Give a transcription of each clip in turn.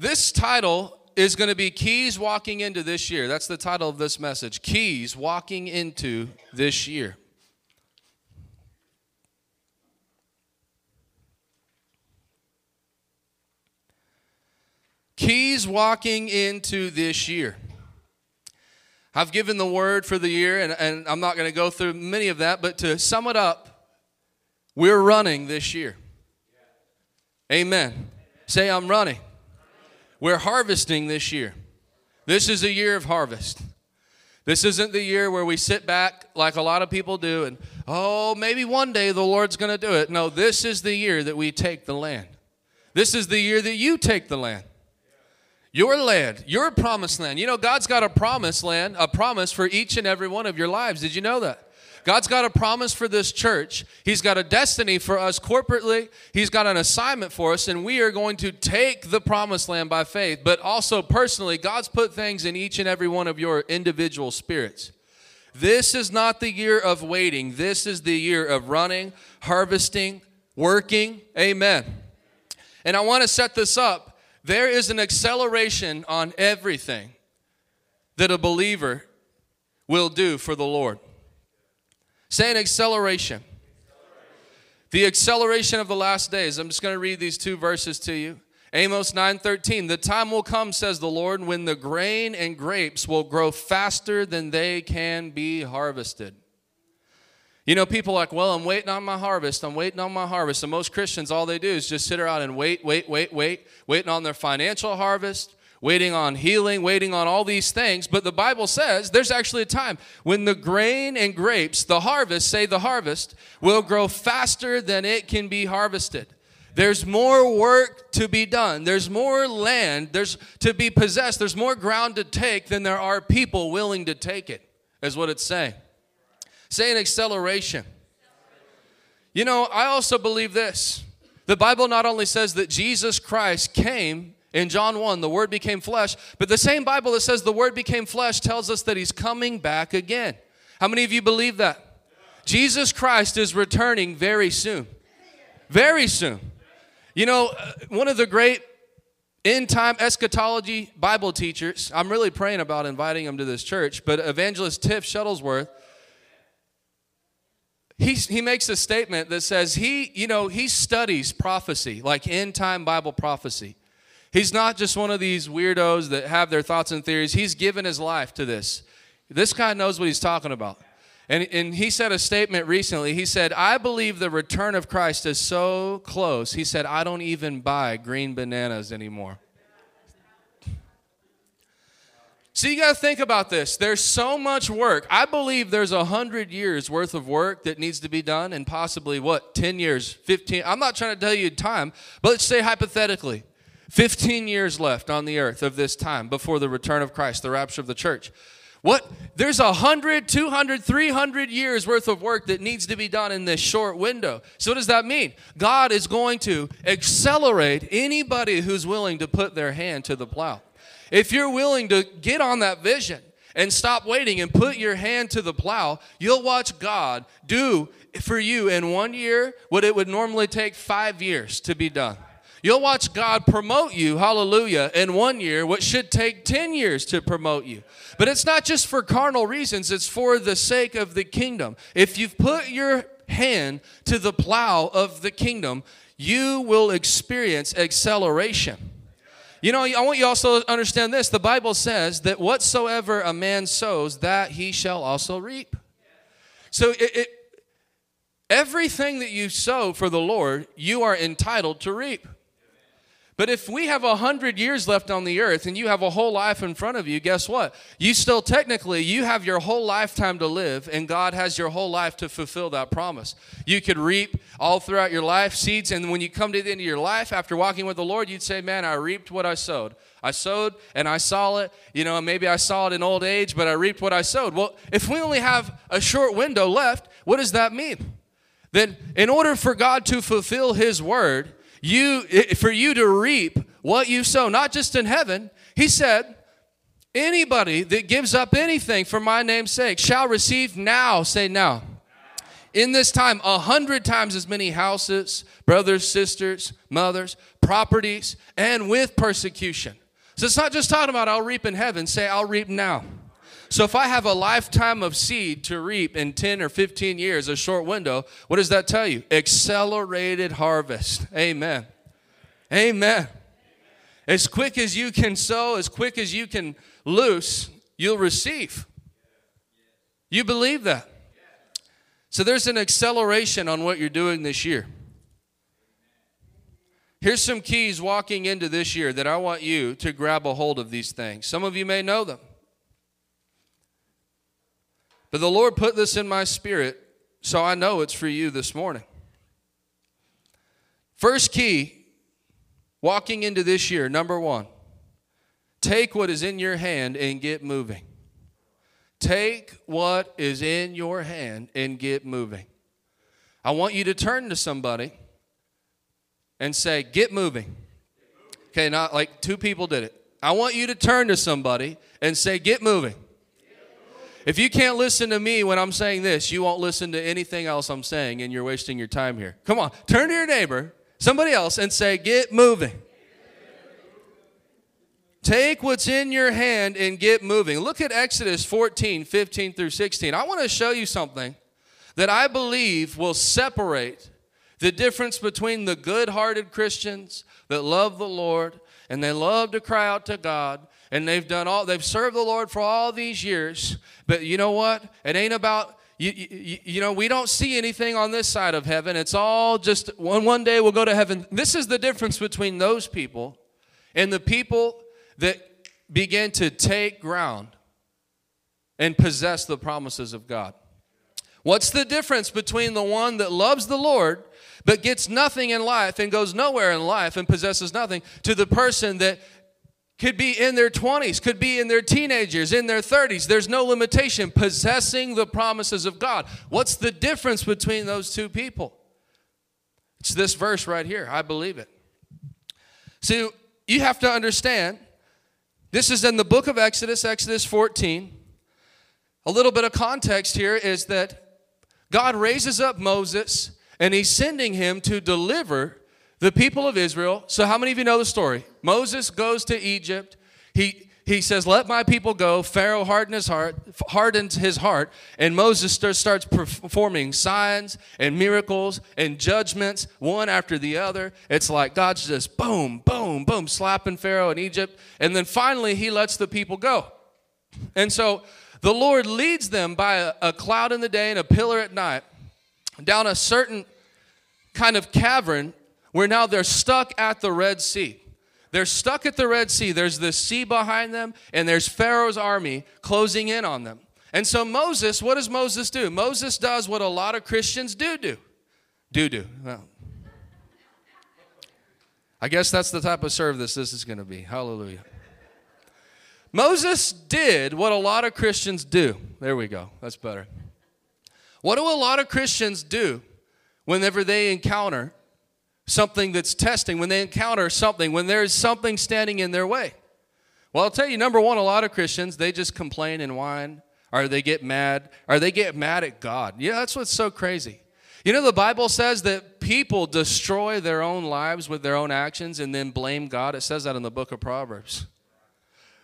This title is going to be Keys Walking into This Year. That's the title of this message Keys Walking into This Year. Keys walking into this year. I've given the word for the year, and, and I'm not going to go through many of that, but to sum it up, we're running this year. Amen. Say, I'm running. We're harvesting this year. This is a year of harvest. This isn't the year where we sit back like a lot of people do and, oh, maybe one day the Lord's going to do it. No, this is the year that we take the land. This is the year that you take the land. Your land, your promised land. You know, God's got a promised land, a promise for each and every one of your lives. Did you know that? God's got a promise for this church. He's got a destiny for us corporately. He's got an assignment for us, and we are going to take the promised land by faith. But also personally, God's put things in each and every one of your individual spirits. This is not the year of waiting. This is the year of running, harvesting, working. Amen. And I want to set this up. There is an acceleration on everything that a believer will do for the Lord. Say an acceleration. The acceleration of the last days. I'm just going to read these two verses to you. Amos 9:13 The time will come says the Lord when the grain and grapes will grow faster than they can be harvested. You know people like, "Well, I'm waiting on my harvest. I'm waiting on my harvest." And most Christians all they do is just sit around and wait, wait, wait, wait, waiting on their financial harvest, waiting on healing, waiting on all these things. But the Bible says there's actually a time when the grain and grapes, the harvest, say the harvest, will grow faster than it can be harvested. There's more work to be done. There's more land there's to be possessed. There's more ground to take than there are people willing to take it. Is what it's saying. Say an acceleration. You know, I also believe this. The Bible not only says that Jesus Christ came in John 1, the Word became flesh, but the same Bible that says the Word became flesh tells us that He's coming back again. How many of you believe that? Jesus Christ is returning very soon. Very soon. You know, uh, one of the great end time eschatology Bible teachers, I'm really praying about inviting him to this church, but evangelist Tiff Shuttlesworth, he, he makes a statement that says he, you know, he studies prophecy, like end time Bible prophecy. He's not just one of these weirdos that have their thoughts and theories. He's given his life to this. This guy knows what he's talking about. And, and he said a statement recently. He said, I believe the return of Christ is so close. He said, I don't even buy green bananas anymore. So you got to think about this. There's so much work. I believe there's a hundred years worth of work that needs to be done, and possibly what, 10 years, 15. I'm not trying to tell you time, but let's say hypothetically, 15 years left on the earth of this time before the return of Christ, the rapture of the church. What? There's 100, 200, 300 years worth of work that needs to be done in this short window. So, what does that mean? God is going to accelerate anybody who's willing to put their hand to the plow. If you're willing to get on that vision and stop waiting and put your hand to the plow, you'll watch God do for you in one year what it would normally take five years to be done. You'll watch God promote you, hallelujah, in one year, what should take 10 years to promote you. But it's not just for carnal reasons, it's for the sake of the kingdom. If you've put your hand to the plow of the kingdom, you will experience acceleration. You know, I want you also to understand this. The Bible says that whatsoever a man sows, that he shall also reap. So it, it everything that you sow for the Lord, you are entitled to reap. But if we have a hundred years left on the earth and you have a whole life in front of you, guess what? You still technically you have your whole lifetime to live, and God has your whole life to fulfill that promise. You could reap all throughout your life seeds, and when you come to the end of your life after walking with the Lord, you'd say, Man, I reaped what I sowed. I sowed and I saw it. You know, maybe I saw it in old age, but I reaped what I sowed. Well, if we only have a short window left, what does that mean? Then, in order for God to fulfill His word, you for you to reap what you sow, not just in heaven. He said, anybody that gives up anything for my name's sake shall receive now, say now. In this time, a hundred times as many houses, brothers, sisters, mothers, properties, and with persecution. So it's not just talking about I'll reap in heaven, say I'll reap now. So if I have a lifetime of seed to reap in 10 or 15 years, a short window, what does that tell you? Accelerated harvest. Amen. Amen. As quick as you can sow, as quick as you can loose, you'll receive. You believe that? So there's an acceleration on what you're doing this year. Here's some keys walking into this year that I want you to grab a hold of these things. Some of you may know them. But the Lord put this in my spirit, so I know it's for you this morning. First key, walking into this year, number one, take what is in your hand and get moving. Take what is in your hand and get moving. I want you to turn to somebody and say, Get moving. Okay, not like two people did it. I want you to turn to somebody and say, Get moving. If you can't listen to me when I'm saying this, you won't listen to anything else I'm saying, and you're wasting your time here. Come on, turn to your neighbor, somebody else, and say, Get moving. Take what's in your hand and get moving. Look at Exodus 14, 15 through 16. I want to show you something that I believe will separate the difference between the good hearted Christians that love the Lord and they love to cry out to God and they've done all they've served the lord for all these years. But you know what? It ain't about you, you, you, know we don't see anything on this side of heaven. It's all just one one day we'll go to heaven. This is the difference between those people and the people that begin to take ground and possess the promises of god. What's the difference between the one that loves the lord but gets nothing in life and goes nowhere in life and possesses nothing to the person that could be in their 20s, could be in their teenagers, in their 30s. There's no limitation. Possessing the promises of God. What's the difference between those two people? It's this verse right here. I believe it. So you have to understand this is in the book of Exodus, Exodus 14. A little bit of context here is that God raises up Moses and he's sending him to deliver the people of Israel. So, how many of you know the story? Moses goes to Egypt. He he says, Let my people go. Pharaoh hardened his heart, hardens his heart, and Moses starts performing signs and miracles and judgments one after the other. It's like God's just boom, boom, boom, slapping Pharaoh in Egypt. And then finally, he lets the people go. And so the Lord leads them by a, a cloud in the day and a pillar at night down a certain kind of cavern where now they're stuck at the Red Sea. They're stuck at the Red Sea. There's the sea behind them, and there's Pharaoh's army closing in on them. And so Moses, what does Moses do? Moses does what a lot of Christians do do. Do do. Well, I guess that's the type of service this is going to be. Hallelujah. Moses did what a lot of Christians do. There we go. That's better. What do a lot of Christians do whenever they encounter something that's testing, when they encounter something, when there's something standing in their way? Well, I'll tell you, number one, a lot of Christians, they just complain and whine, or they get mad, or they get mad at God. Yeah, that's what's so crazy. You know, the Bible says that people destroy their own lives with their own actions and then blame God. It says that in the book of Proverbs.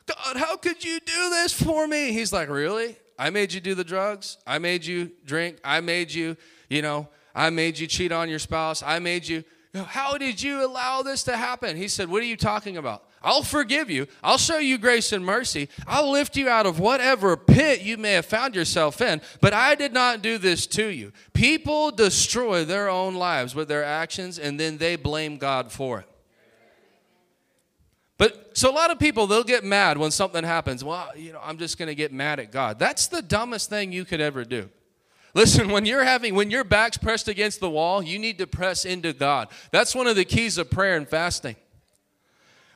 God, how could you do this for me? He's like, Really? I made you do the drugs. I made you drink. I made you, you know, I made you cheat on your spouse. I made you. How did you allow this to happen? He said, What are you talking about? I'll forgive you. I'll show you grace and mercy. I'll lift you out of whatever pit you may have found yourself in, but I did not do this to you. People destroy their own lives with their actions and then they blame God for it. But so a lot of people they'll get mad when something happens. Well, you know, I'm just going to get mad at God. That's the dumbest thing you could ever do. Listen, when you're having when your back's pressed against the wall, you need to press into God. That's one of the keys of prayer and fasting.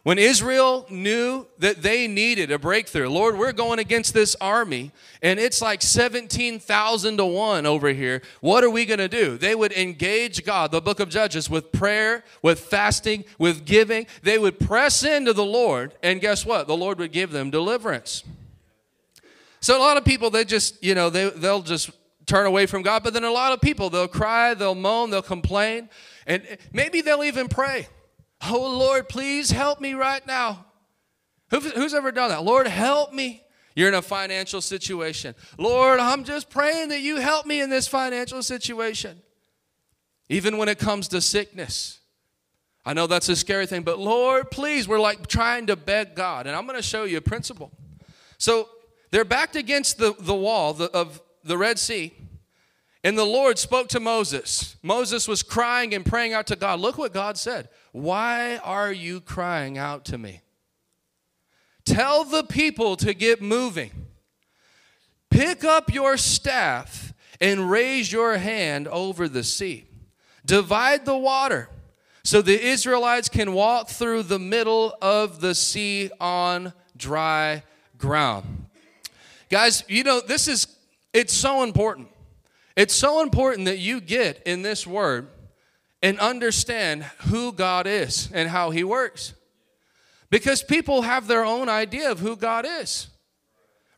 When Israel knew that they needed a breakthrough, Lord, we're going against this army and it's like 17,000 to 1 over here. What are we going to do? They would engage God, the book of Judges, with prayer, with fasting, with giving. They would press into the Lord, and guess what? The Lord would give them deliverance. So a lot of people, they just, you know, they, they'll just turn away from God, but then a lot of people, they'll cry, they'll moan, they'll complain, and maybe they'll even pray. Oh, Lord, please help me right now. Who's ever done that? Lord, help me. You're in a financial situation. Lord, I'm just praying that you help me in this financial situation. Even when it comes to sickness. I know that's a scary thing, but Lord, please, we're like trying to beg God. And I'm going to show you a principle. So they're backed against the, the wall of the Red Sea. And the Lord spoke to Moses. Moses was crying and praying out to God. Look what God said. Why are you crying out to me? Tell the people to get moving. Pick up your staff and raise your hand over the sea. Divide the water so the Israelites can walk through the middle of the sea on dry ground. Guys, you know, this is, it's so important. It's so important that you get in this word and understand who God is and how He works. Because people have their own idea of who God is.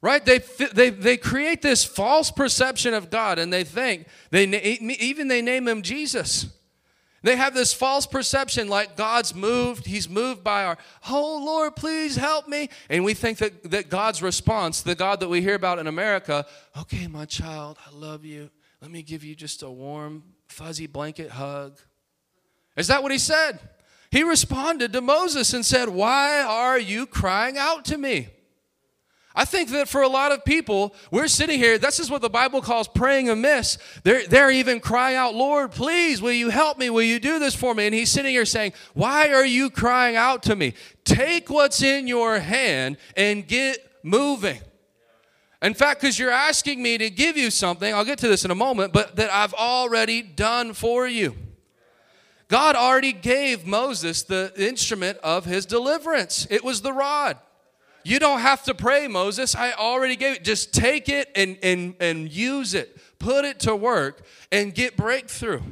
Right? They, they, they create this false perception of God and they think, they, even they name Him Jesus. They have this false perception like God's moved, He's moved by our, oh Lord, please help me. And we think that, that God's response, the God that we hear about in America, okay, my child, I love you. Let me give you just a warm, fuzzy blanket hug. Is that what he said? He responded to Moses and said, Why are you crying out to me? I think that for a lot of people, we're sitting here, this is what the Bible calls praying amiss. They're, they're even crying out, Lord, please, will you help me? Will you do this for me? And he's sitting here saying, Why are you crying out to me? Take what's in your hand and get moving. In fact, because you're asking me to give you something, I'll get to this in a moment, but that I've already done for you. God already gave Moses the instrument of his deliverance. It was the rod. You don't have to pray, Moses. I already gave it. Just take it and, and, and use it. Put it to work and get breakthrough.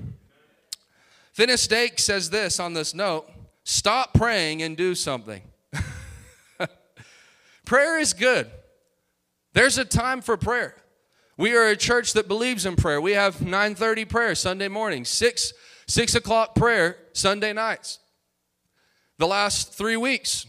Finis Dake says this on this note stop praying and do something. prayer is good. There's a time for prayer. We are a church that believes in prayer. We have 9:30 prayer Sunday morning, 6 6 o'clock prayer Sunday nights. The last three weeks,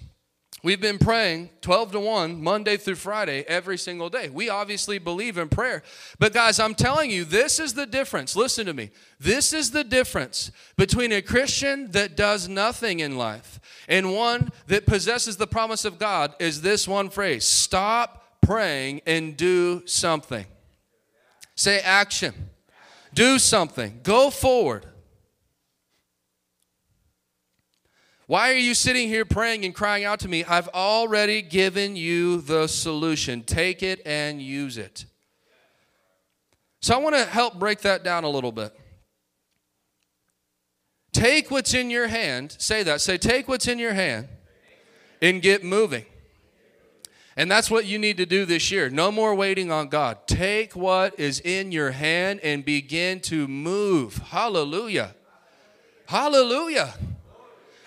we've been praying 12 to 1, Monday through Friday, every single day. We obviously believe in prayer. But guys, I'm telling you, this is the difference. Listen to me. This is the difference between a Christian that does nothing in life and one that possesses the promise of God is this one phrase stop praying and do something. Say action. Do something. Go forward. Why are you sitting here praying and crying out to me? I've already given you the solution. Take it and use it. So I want to help break that down a little bit. Take what's in your hand. Say that. Say, take what's in your hand and get moving. And that's what you need to do this year. No more waiting on God. Take what is in your hand and begin to move. Hallelujah. Hallelujah.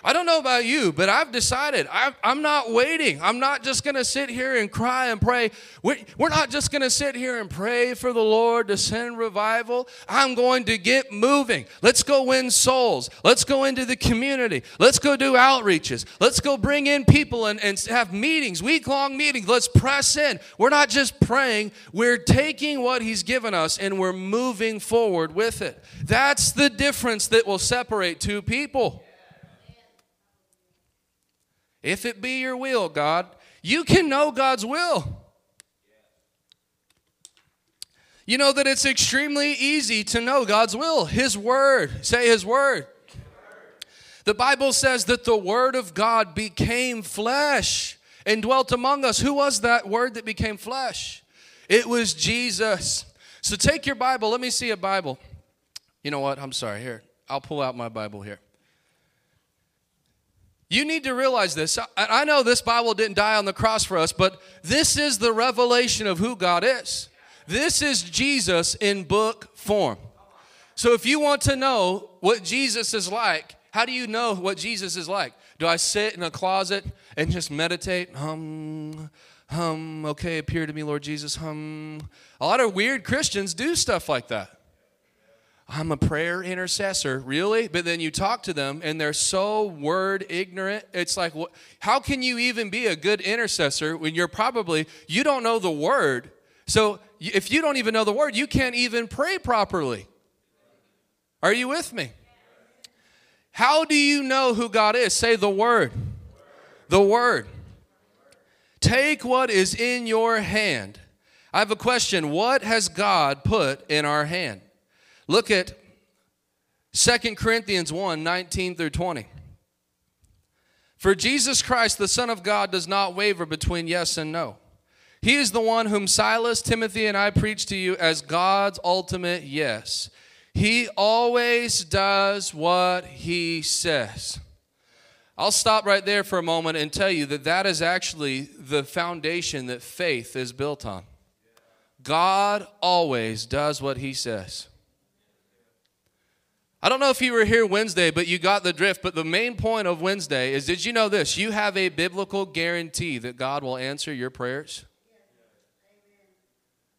I don't know about you, but I've decided i am not waiting. I'm not just going to sit here and cry and pray. We're not just going to sit here and pray for the Lord to send revival. I'm going to get moving. Let's go win souls. Let's go into the community. Let's go do outreaches. Let's go bring in people and, and have meetings, week long meetings. Let's press in. We're not just praying, we're taking what He's given us and we're moving forward with it. That's the difference that will separate two people. If it be your will, God, you can know God's will. You know that it's extremely easy to know God's will, His Word. Say His Word. The Bible says that the Word of God became flesh and dwelt among us. Who was that Word that became flesh? It was Jesus. So take your Bible. Let me see a Bible. You know what? I'm sorry. Here, I'll pull out my Bible here. You need to realize this. I know this Bible didn't die on the cross for us, but this is the revelation of who God is. This is Jesus in book form. So if you want to know what Jesus is like, how do you know what Jesus is like? Do I sit in a closet and just meditate? Hum, hum, okay, appear to me, Lord Jesus, hum. A lot of weird Christians do stuff like that. I'm a prayer intercessor, really? But then you talk to them and they're so word ignorant. It's like, how can you even be a good intercessor when you're probably, you don't know the word? So if you don't even know the word, you can't even pray properly. Are you with me? How do you know who God is? Say the word. The word. Take what is in your hand. I have a question. What has God put in our hand? Look at 2 Corinthians 1 19 through 20. For Jesus Christ, the Son of God, does not waver between yes and no. He is the one whom Silas, Timothy, and I preach to you as God's ultimate yes. He always does what he says. I'll stop right there for a moment and tell you that that is actually the foundation that faith is built on. God always does what he says. I don't know if you were here Wednesday, but you got the drift. But the main point of Wednesday is did you know this? You have a biblical guarantee that God will answer your prayers.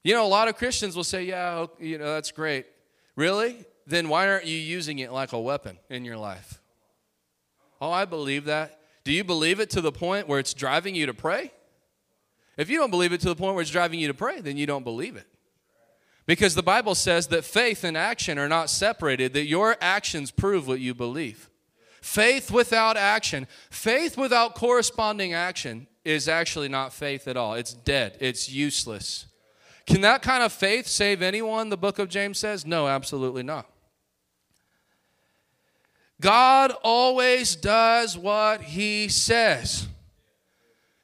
You know, a lot of Christians will say, yeah, you know, that's great. Really? Then why aren't you using it like a weapon in your life? Oh, I believe that. Do you believe it to the point where it's driving you to pray? If you don't believe it to the point where it's driving you to pray, then you don't believe it. Because the Bible says that faith and action are not separated, that your actions prove what you believe. Faith without action, faith without corresponding action is actually not faith at all. It's dead, it's useless. Can that kind of faith save anyone, the book of James says? No, absolutely not. God always does what he says.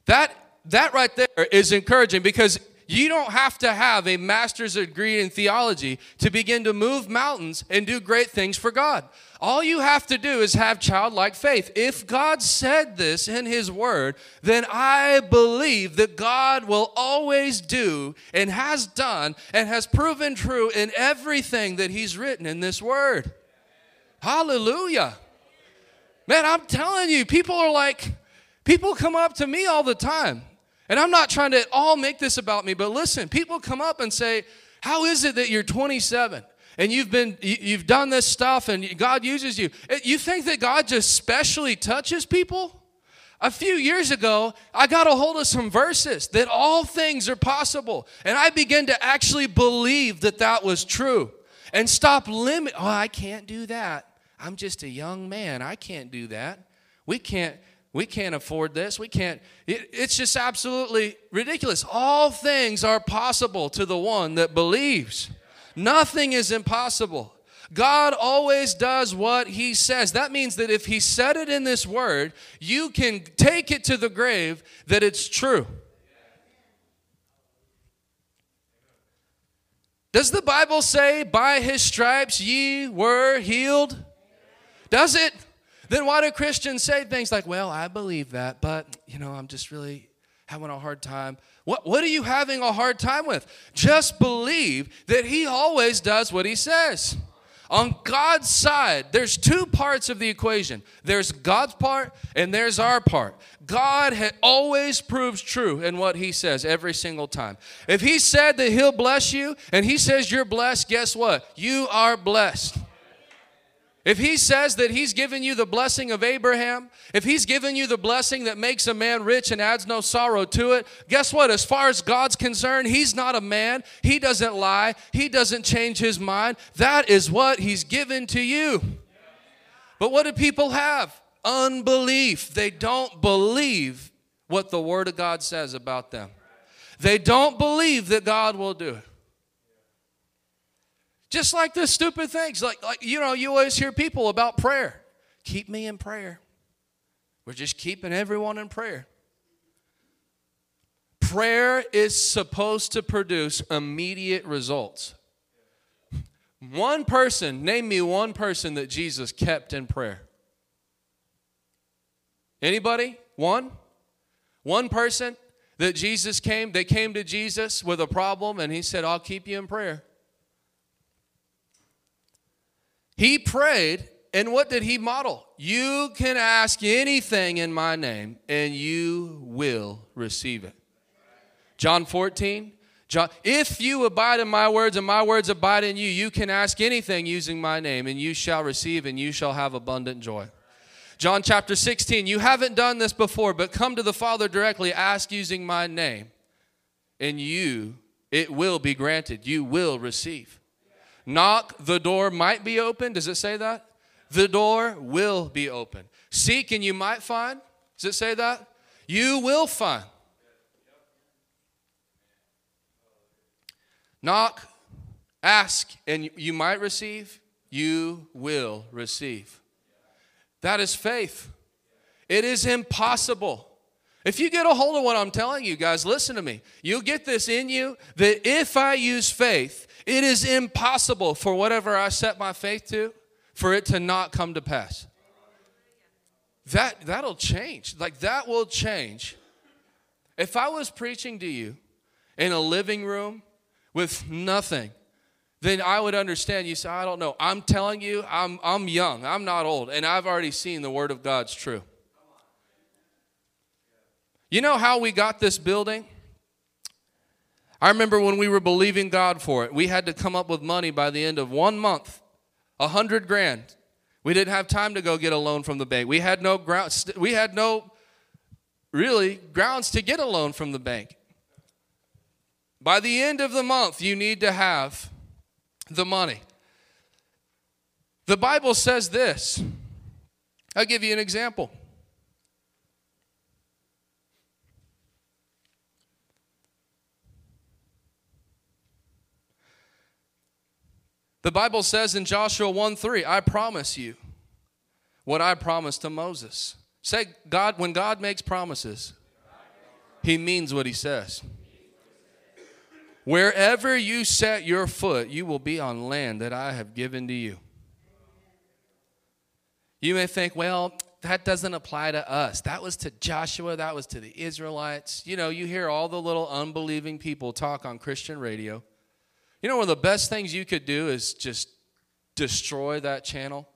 That, that right there is encouraging because you don't have to have a master's degree in theology to begin to move mountains and do great things for God. All you have to do is have childlike faith. If God said this in His Word, then I believe that God will always do and has done and has proven true in everything that He's written in this Word. Hallelujah. Man, I'm telling you, people are like, people come up to me all the time and I'm not trying to at all make this about me, but listen, people come up and say, How is it that you're 27? and you've been you've done this stuff and God uses you. Eh, you think that God just specially touches people? A few years ago, I got a hold of some verses that all things are possible, and I began to actually believe that that was true and stop limit. Oh, I can't do that. I'm just a young man. I can't do that. We can't we can't afford this. We can't. It, it's just absolutely ridiculous. All things are possible to the one that believes. Nothing is impossible. God always does what He says. That means that if He said it in this word, you can take it to the grave that it's true. Does the Bible say, by His stripes ye were healed? Does it? Then why do Christians say things like, well, I believe that, but, you know, I'm just really having a hard time? What, what are you having a hard time with? Just believe that He always does what He says. On God's side, there's two parts of the equation there's God's part and there's our part. God always proves true in what He says every single time. If He said that He'll bless you and He says you're blessed, guess what? You are blessed. If he says that he's given you the blessing of Abraham, if he's given you the blessing that makes a man rich and adds no sorrow to it, guess what? As far as God's concerned, he's not a man. He doesn't lie. He doesn't change his mind. That is what he's given to you. But what do people have? Unbelief. They don't believe what the Word of God says about them. They don't believe that God will do it. Just like the stupid things. Like, like, you know, you always hear people about prayer. keep me in prayer. We're just keeping everyone in prayer. Prayer is supposed to produce immediate results. One person, name me one person that Jesus kept in prayer. Anybody? One? One person that Jesus came, they came to Jesus with a problem and he said, I'll keep you in prayer. He prayed, and what did he model? You can ask anything in my name, and you will receive it. John 14, John, if you abide in my words and my words abide in you, you can ask anything using my name, and you shall receive, and you shall have abundant joy. John chapter 16, you haven't done this before, but come to the Father directly, ask using my name, and you, it will be granted. You will receive. Knock, the door might be open. Does it say that? The door will be open. Seek and you might find. Does it say that? You will find. Knock, ask, and you might receive. You will receive. That is faith. It is impossible. If you get a hold of what I'm telling you, guys, listen to me. You'll get this in you that if I use faith, it is impossible for whatever I set my faith to for it to not come to pass. That that'll change. Like that will change. If I was preaching to you in a living room with nothing, then I would understand. You say, I don't know. I'm telling you, I'm I'm young. I'm not old, and I've already seen the word of God's true. You know how we got this building? I remember when we were believing God for it, we had to come up with money by the end of one month, a hundred grand. We didn't have time to go get a loan from the bank. We had no ground. We had no really grounds to get a loan from the bank. By the end of the month, you need to have the money. The Bible says this. I'll give you an example. The Bible says in Joshua 1 3, I promise you what I promised to Moses. Say, God, when God makes promises, he means what he says. Wherever you set your foot, you will be on land that I have given to you. You may think, well, that doesn't apply to us. That was to Joshua, that was to the Israelites. You know, you hear all the little unbelieving people talk on Christian radio. You know, one of the best things you could do is just destroy that channel.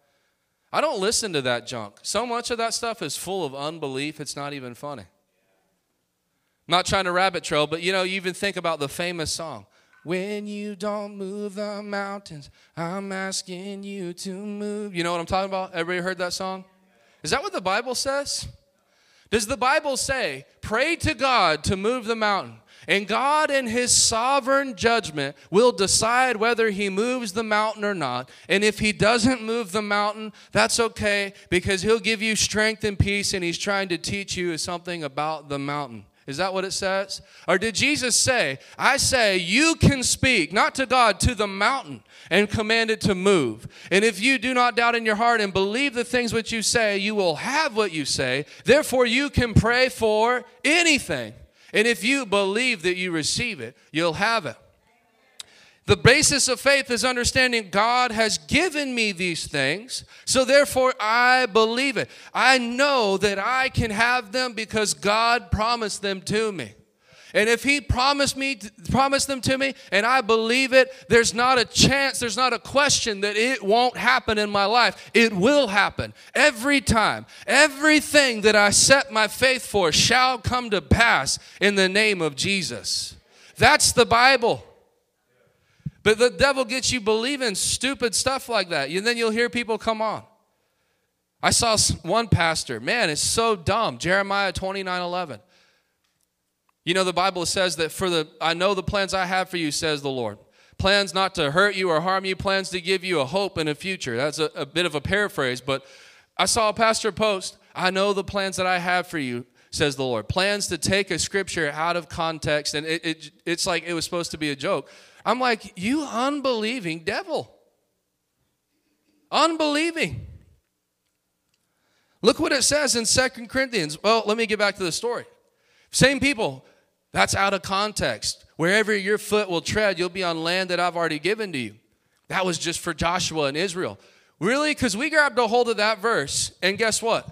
I don't listen to that junk. So much of that stuff is full of unbelief, it's not even funny. I'm not trying to rabbit trail, but you know, you even think about the famous song. When you don't move the mountains, I'm asking you to move. You know what I'm talking about? Everybody heard that song? Is that what the Bible says? Does the Bible say, pray to God to move the mountain? And God, in His sovereign judgment, will decide whether He moves the mountain or not. And if He doesn't move the mountain, that's okay because He'll give you strength and peace, and He's trying to teach you something about the mountain. Is that what it says? Or did Jesus say, I say, you can speak, not to God, to the mountain and command it to move. And if you do not doubt in your heart and believe the things which you say, you will have what you say. Therefore, you can pray for anything. And if you believe that you receive it, you'll have it. The basis of faith is understanding God has given me these things, so therefore I believe it. I know that I can have them because God promised them to me. And if he promised me promised them to me and I believe it, there's not a chance, there's not a question that it won't happen in my life. It will happen every time. Everything that I set my faith for shall come to pass in the name of Jesus. That's the Bible. But the devil gets you believing stupid stuff like that. And then you'll hear people come on. I saw one pastor, man, it's so dumb. Jeremiah 29 11. You know, the Bible says that for the, I know the plans I have for you, says the Lord. Plans not to hurt you or harm you, plans to give you a hope and a future. That's a, a bit of a paraphrase, but I saw a pastor post, I know the plans that I have for you, says the Lord. Plans to take a scripture out of context, and it, it, it's like it was supposed to be a joke. I'm like, you unbelieving devil. Unbelieving. Look what it says in Second Corinthians. Well, let me get back to the story. Same people. That's out of context. Wherever your foot will tread, you'll be on land that I've already given to you. That was just for Joshua and Israel. Really? Because we grabbed a hold of that verse, and guess what?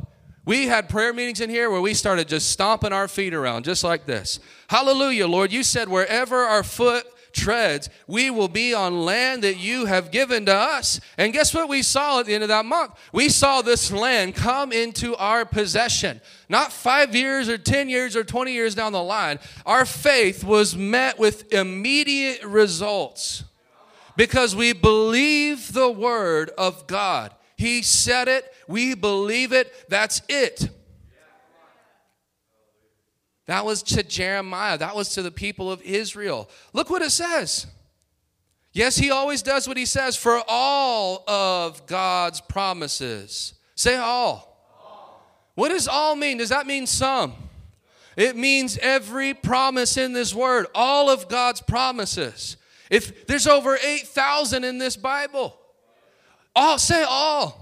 We had prayer meetings in here where we started just stomping our feet around, just like this. Hallelujah, Lord. You said, wherever our foot treads, we will be on land that you have given to us. And guess what we saw at the end of that month? We saw this land come into our possession. Not five years or 10 years or 20 years down the line. Our faith was met with immediate results because we believe the word of God. He said it, we believe it, that's it. That was to Jeremiah, that was to the people of Israel. Look what it says. Yes, he always does what he says for all of God's promises. Say all. all. What does all mean? Does that mean some? It means every promise in this word, all of God's promises. If there's over 8,000 in this Bible, all say all.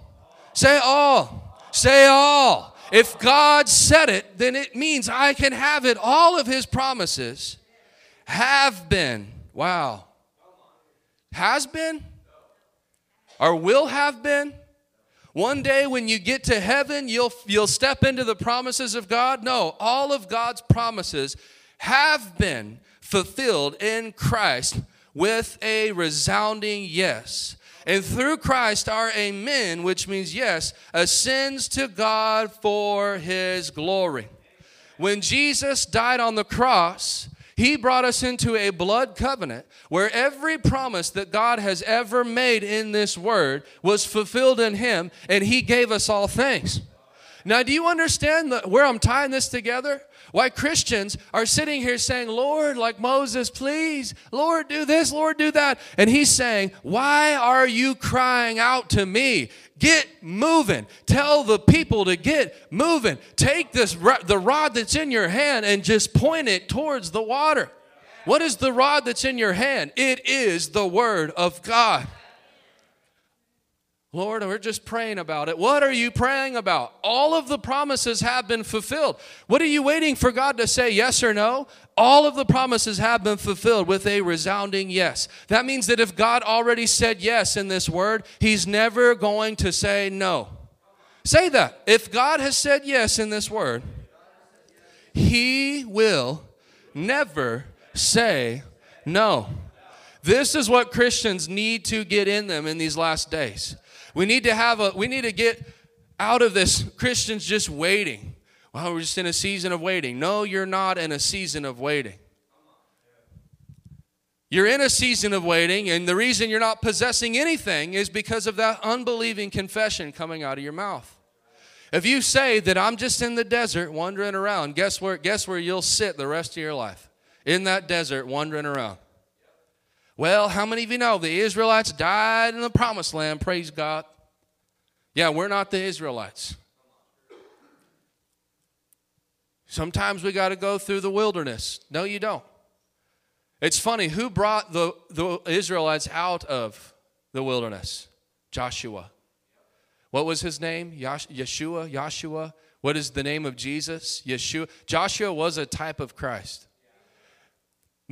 Say all. Say all. If God said it, then it means I can have it. All of his promises have been. Wow. Has been? Or will have been? One day when you get to heaven, you'll, you'll step into the promises of God? No, all of God's promises have been fulfilled in Christ with a resounding yes. And through Christ, our amen, which means yes, ascends to God for his glory. When Jesus died on the cross, he brought us into a blood covenant where every promise that God has ever made in this word was fulfilled in him, and he gave us all things. Now, do you understand the, where I'm tying this together? Why Christians are sitting here saying, Lord, like Moses, please, Lord, do this, Lord, do that. And he's saying, Why are you crying out to me? Get moving. Tell the people to get moving. Take this the rod that's in your hand and just point it towards the water. What is the rod that's in your hand? It is the word of God. Lord, we're just praying about it. What are you praying about? All of the promises have been fulfilled. What are you waiting for God to say yes or no? All of the promises have been fulfilled with a resounding yes. That means that if God already said yes in this word, He's never going to say no. Say that. If God has said yes in this word, He will never say no. This is what Christians need to get in them in these last days. We need to have a, we need to get out of this Christians just waiting. Well, we're just in a season of waiting. No, you're not in a season of waiting. You're in a season of waiting, and the reason you're not possessing anything is because of that unbelieving confession coming out of your mouth. If you say that I'm just in the desert wandering around, guess where, guess where you'll sit the rest of your life? In that desert wandering around. Well, how many of you know the Israelites died in the promised land? Praise God. Yeah, we're not the Israelites. Sometimes we got to go through the wilderness. No, you don't. It's funny, who brought the, the Israelites out of the wilderness? Joshua. What was his name? Yeshua, Yeshua. What is the name of Jesus? Yeshua. Joshua was a type of Christ.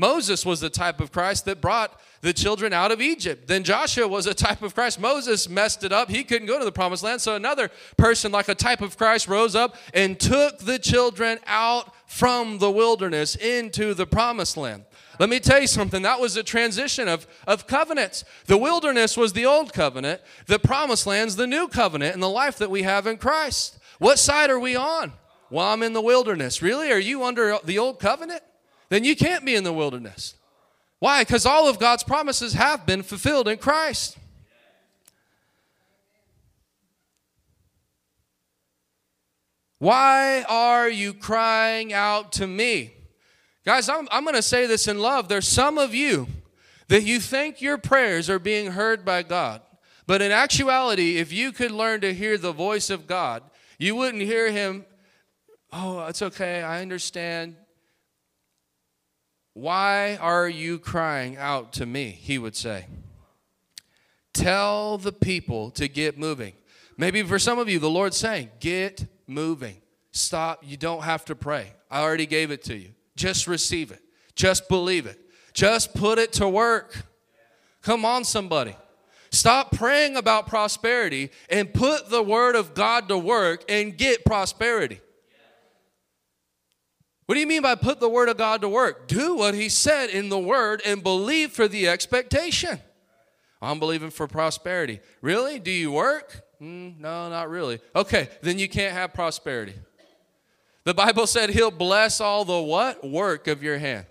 Moses was the type of Christ that brought the children out of Egypt. Then Joshua was a type of Christ. Moses messed it up. He couldn't go to the promised land. So another person, like a type of Christ, rose up and took the children out from the wilderness into the promised land. Let me tell you something. That was a transition of, of covenants. The wilderness was the old covenant, the promised land's the new covenant, and the life that we have in Christ. What side are we on? Well, I'm in the wilderness. Really? Are you under the old covenant? Then you can't be in the wilderness. Why? Because all of God's promises have been fulfilled in Christ. Why are you crying out to me? Guys, I'm, I'm going to say this in love. There's some of you that you think your prayers are being heard by God. But in actuality, if you could learn to hear the voice of God, you wouldn't hear Him, oh, it's okay, I understand. Why are you crying out to me? He would say. Tell the people to get moving. Maybe for some of you, the Lord's saying, get moving. Stop. You don't have to pray. I already gave it to you. Just receive it. Just believe it. Just put it to work. Come on, somebody. Stop praying about prosperity and put the word of God to work and get prosperity. What do you mean by put the word of God to work? Do what he said in the word and believe for the expectation. I'm believing for prosperity. Really? Do you work? Mm, no, not really. Okay, then you can't have prosperity. The Bible said he'll bless all the what? Work of your hand.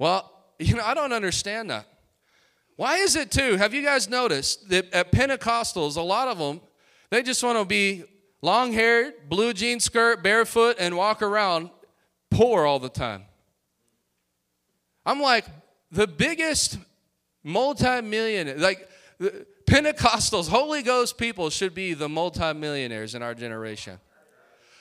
Well, you know, I don't understand that. Why is it too? Have you guys noticed that at Pentecostals, a lot of them, they just want to be long haired, blue jean skirt, barefoot, and walk around poor all the time. I'm like, the biggest multi-millionaire, like Pentecostals, Holy Ghost people should be the multi-millionaires in our generation.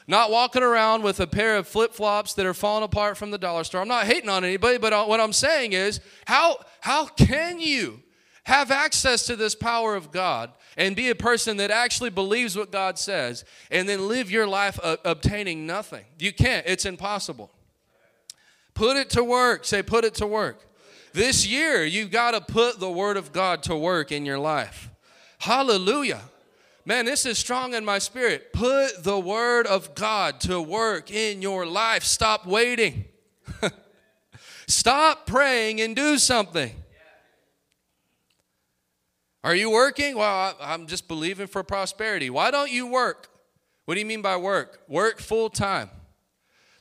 Not walking around with a pair of flip-flops that are falling apart from the dollar store. I'm not hating on anybody, but uh, what I'm saying is, how, how can you have access to this power of God and be a person that actually believes what God says and then live your life uh, obtaining nothing. You can't, it's impossible. Put it to work. Say, put it to work. This year, you've got to put the Word of God to work in your life. Hallelujah. Man, this is strong in my spirit. Put the Word of God to work in your life. Stop waiting. Stop praying and do something. Are you working? Well, I'm just believing for prosperity. Why don't you work? What do you mean by work? Work full time.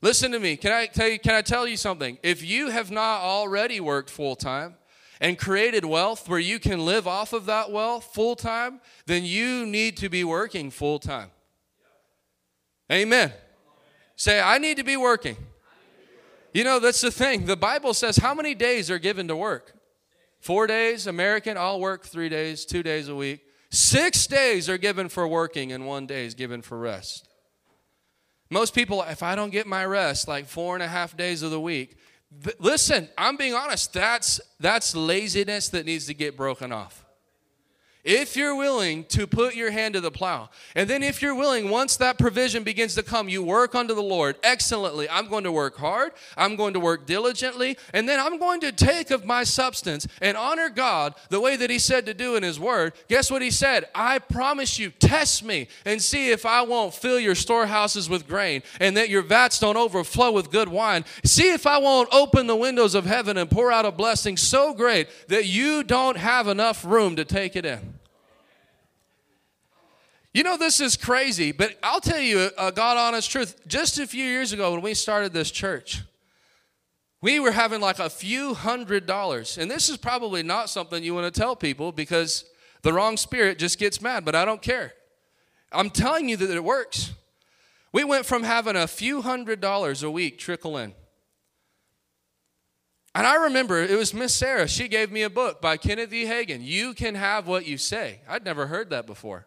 Listen to me. Can I tell you can I tell you something? If you have not already worked full time and created wealth where you can live off of that wealth full time, then you need to be working full time. Amen. Say I need to be working. You know, that's the thing. The Bible says how many days are given to work? Four days, American, I'll work three days, two days a week. Six days are given for working, and one day is given for rest. Most people, if I don't get my rest, like four and a half days of the week, th- listen, I'm being honest, that's, that's laziness that needs to get broken off. If you're willing to put your hand to the plow, and then if you're willing, once that provision begins to come, you work unto the Lord excellently. I'm going to work hard, I'm going to work diligently, and then I'm going to take of my substance and honor God the way that He said to do in His Word. Guess what He said? I promise you, test me and see if I won't fill your storehouses with grain and that your vats don't overflow with good wine. See if I won't open the windows of heaven and pour out a blessing so great that you don't have enough room to take it in. You know, this is crazy, but I'll tell you a God honest truth. Just a few years ago, when we started this church, we were having like a few hundred dollars. And this is probably not something you want to tell people because the wrong spirit just gets mad, but I don't care. I'm telling you that it works. We went from having a few hundred dollars a week trickle in. And I remember it was Miss Sarah. She gave me a book by Kenneth E. Hagin. You can have what you say. I'd never heard that before.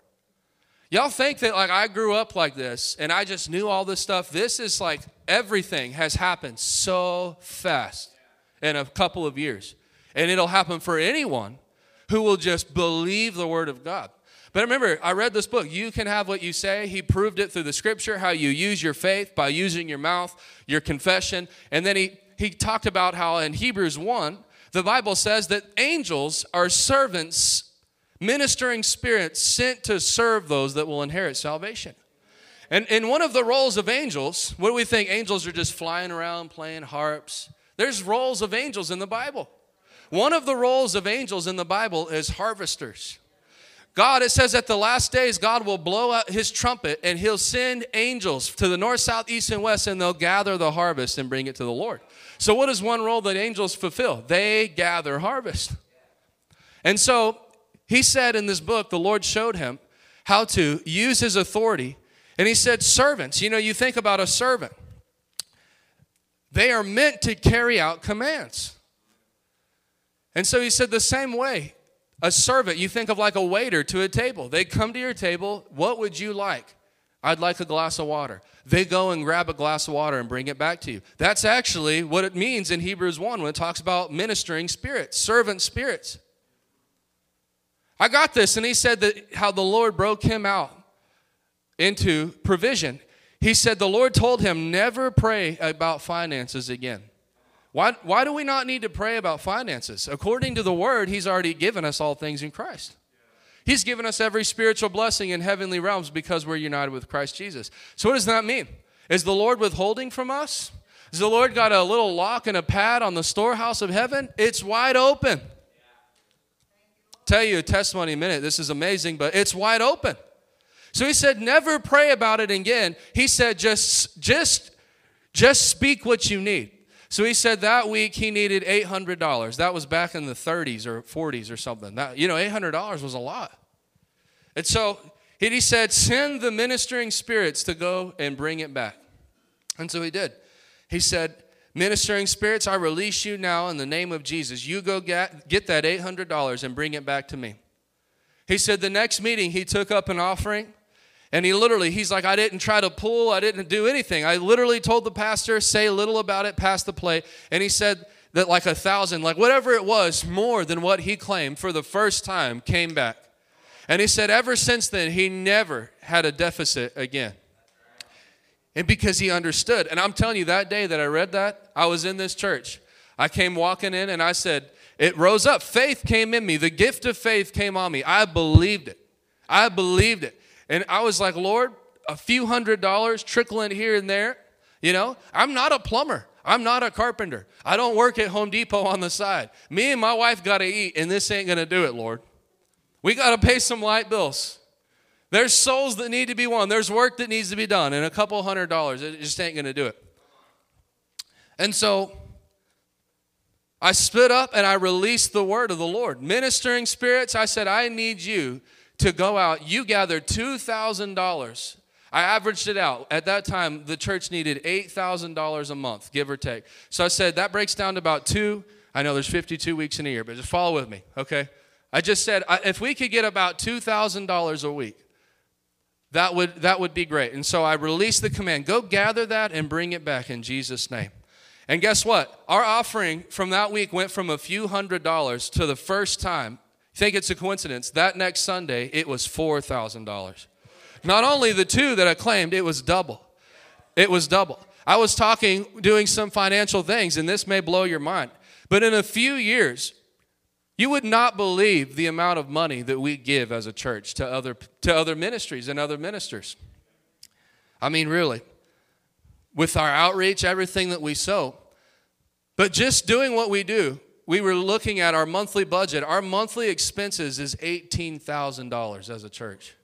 Y'all think that like I grew up like this and I just knew all this stuff. This is like everything has happened so fast in a couple of years. And it'll happen for anyone who will just believe the word of God. But remember, I read this book. You can have what you say. He proved it through the scripture, how you use your faith by using your mouth, your confession. And then he, he talked about how in Hebrews 1, the Bible says that angels are servants ministering spirits sent to serve those that will inherit salvation. And in one of the roles of angels, what do we think? Angels are just flying around playing harps. There's roles of angels in the Bible. One of the roles of angels in the Bible is harvesters. God, it says at the last days, God will blow out his trumpet and he'll send angels to the north, south, east, and west, and they'll gather the harvest and bring it to the Lord. So, what is one role that angels fulfill? They gather harvest. And so, he said in this book, the Lord showed him how to use his authority. And he said, Servants, you know, you think about a servant, they are meant to carry out commands. And so he said, the same way, a servant, you think of like a waiter to a table. They come to your table, what would you like? I'd like a glass of water. They go and grab a glass of water and bring it back to you. That's actually what it means in Hebrews 1 when it talks about ministering spirits, servant spirits. I got this. And he said that how the Lord broke him out into provision. He said the Lord told him, never pray about finances again. Why, why do we not need to pray about finances? According to the word, he's already given us all things in Christ. He's given us every spiritual blessing in heavenly realms because we're united with Christ Jesus. So, what does that mean? Is the Lord withholding from us? Has the Lord got a little lock and a pad on the storehouse of heaven? It's wide open. Tell you a testimony in a minute. This is amazing, but it's wide open. So he said, never pray about it again. He said, just, just, just speak what you need. So he said that week he needed $800. That was back in the 30s or 40s or something. That, you know, $800 was a lot. And so he said, send the ministering spirits to go and bring it back. And so he did. He said, ministering spirits, I release you now in the name of Jesus. You go get, get that $800 and bring it back to me. He said the next meeting he took up an offering and he literally, he's like, I didn't try to pull, I didn't do anything. I literally told the pastor, say a little about it, pass the plate. And he said that like a thousand, like whatever it was, more than what he claimed for the first time came back. And he said, ever since then, he never had a deficit again. And because he understood. And I'm telling you, that day that I read that, I was in this church. I came walking in and I said, It rose up. Faith came in me. The gift of faith came on me. I believed it. I believed it. And I was like, Lord, a few hundred dollars trickling here and there. You know, I'm not a plumber. I'm not a carpenter. I don't work at Home Depot on the side. Me and my wife got to eat, and this ain't going to do it, Lord. We got to pay some light bills. There's souls that need to be won. There's work that needs to be done, and a couple hundred dollars, it just ain't going to do it. And so I stood up and I released the word of the Lord. Ministering spirits, I said, I need you to go out. You gathered $2,000. I averaged it out. At that time, the church needed $8,000 a month, give or take. So I said, that breaks down to about two. I know there's 52 weeks in a year, but just follow with me, okay? I just said, if we could get about $2,000 a week, that would, that would be great. And so I released the command go gather that and bring it back in Jesus' name. And guess what? Our offering from that week went from a few hundred dollars to the first time think it's a coincidence? That next Sunday, it was $4,000. Not only the two that I claimed, it was double. It was double. I was talking, doing some financial things, and this may blow your mind. But in a few years, you would not believe the amount of money that we give as a church to other, to other ministries and other ministers. I mean, really. With our outreach, everything that we sow. But just doing what we do, we were looking at our monthly budget. Our monthly expenses is $18,000 as a church.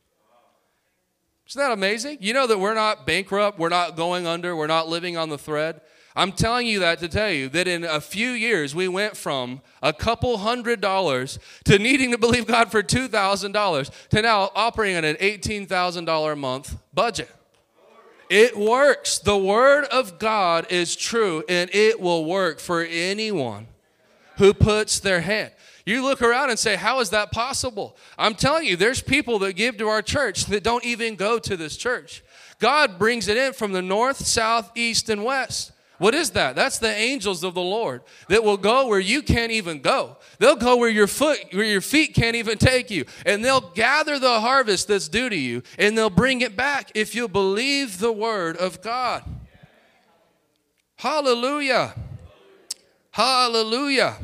Isn't that amazing? You know that we're not bankrupt, we're not going under, we're not living on the thread. I'm telling you that to tell you that in a few years we went from a couple hundred dollars to needing to believe God for $2,000 to now operating at an $18,000 a month budget. It works. The Word of God is true and it will work for anyone who puts their hand. You look around and say, How is that possible? I'm telling you, there's people that give to our church that don't even go to this church. God brings it in from the north, south, east, and west. What is that? That's the angels of the Lord that will go where you can't even go. They'll go where your foot, where your feet can't even take you, and they'll gather the harvest that's due to you, and they'll bring it back if you believe the word of God. Hallelujah. Hallelujah.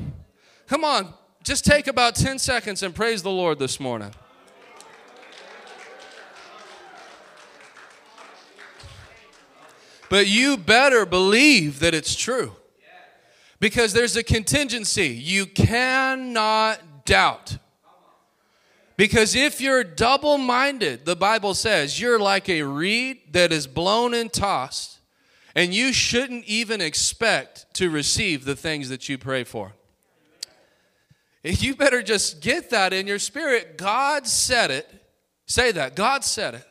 Come on, just take about 10 seconds and praise the Lord this morning. But you better believe that it's true. Because there's a contingency. You cannot doubt. Because if you're double minded, the Bible says you're like a reed that is blown and tossed and you shouldn't even expect to receive the things that you pray for. You better just get that in your spirit. God said it. Say that. God said it.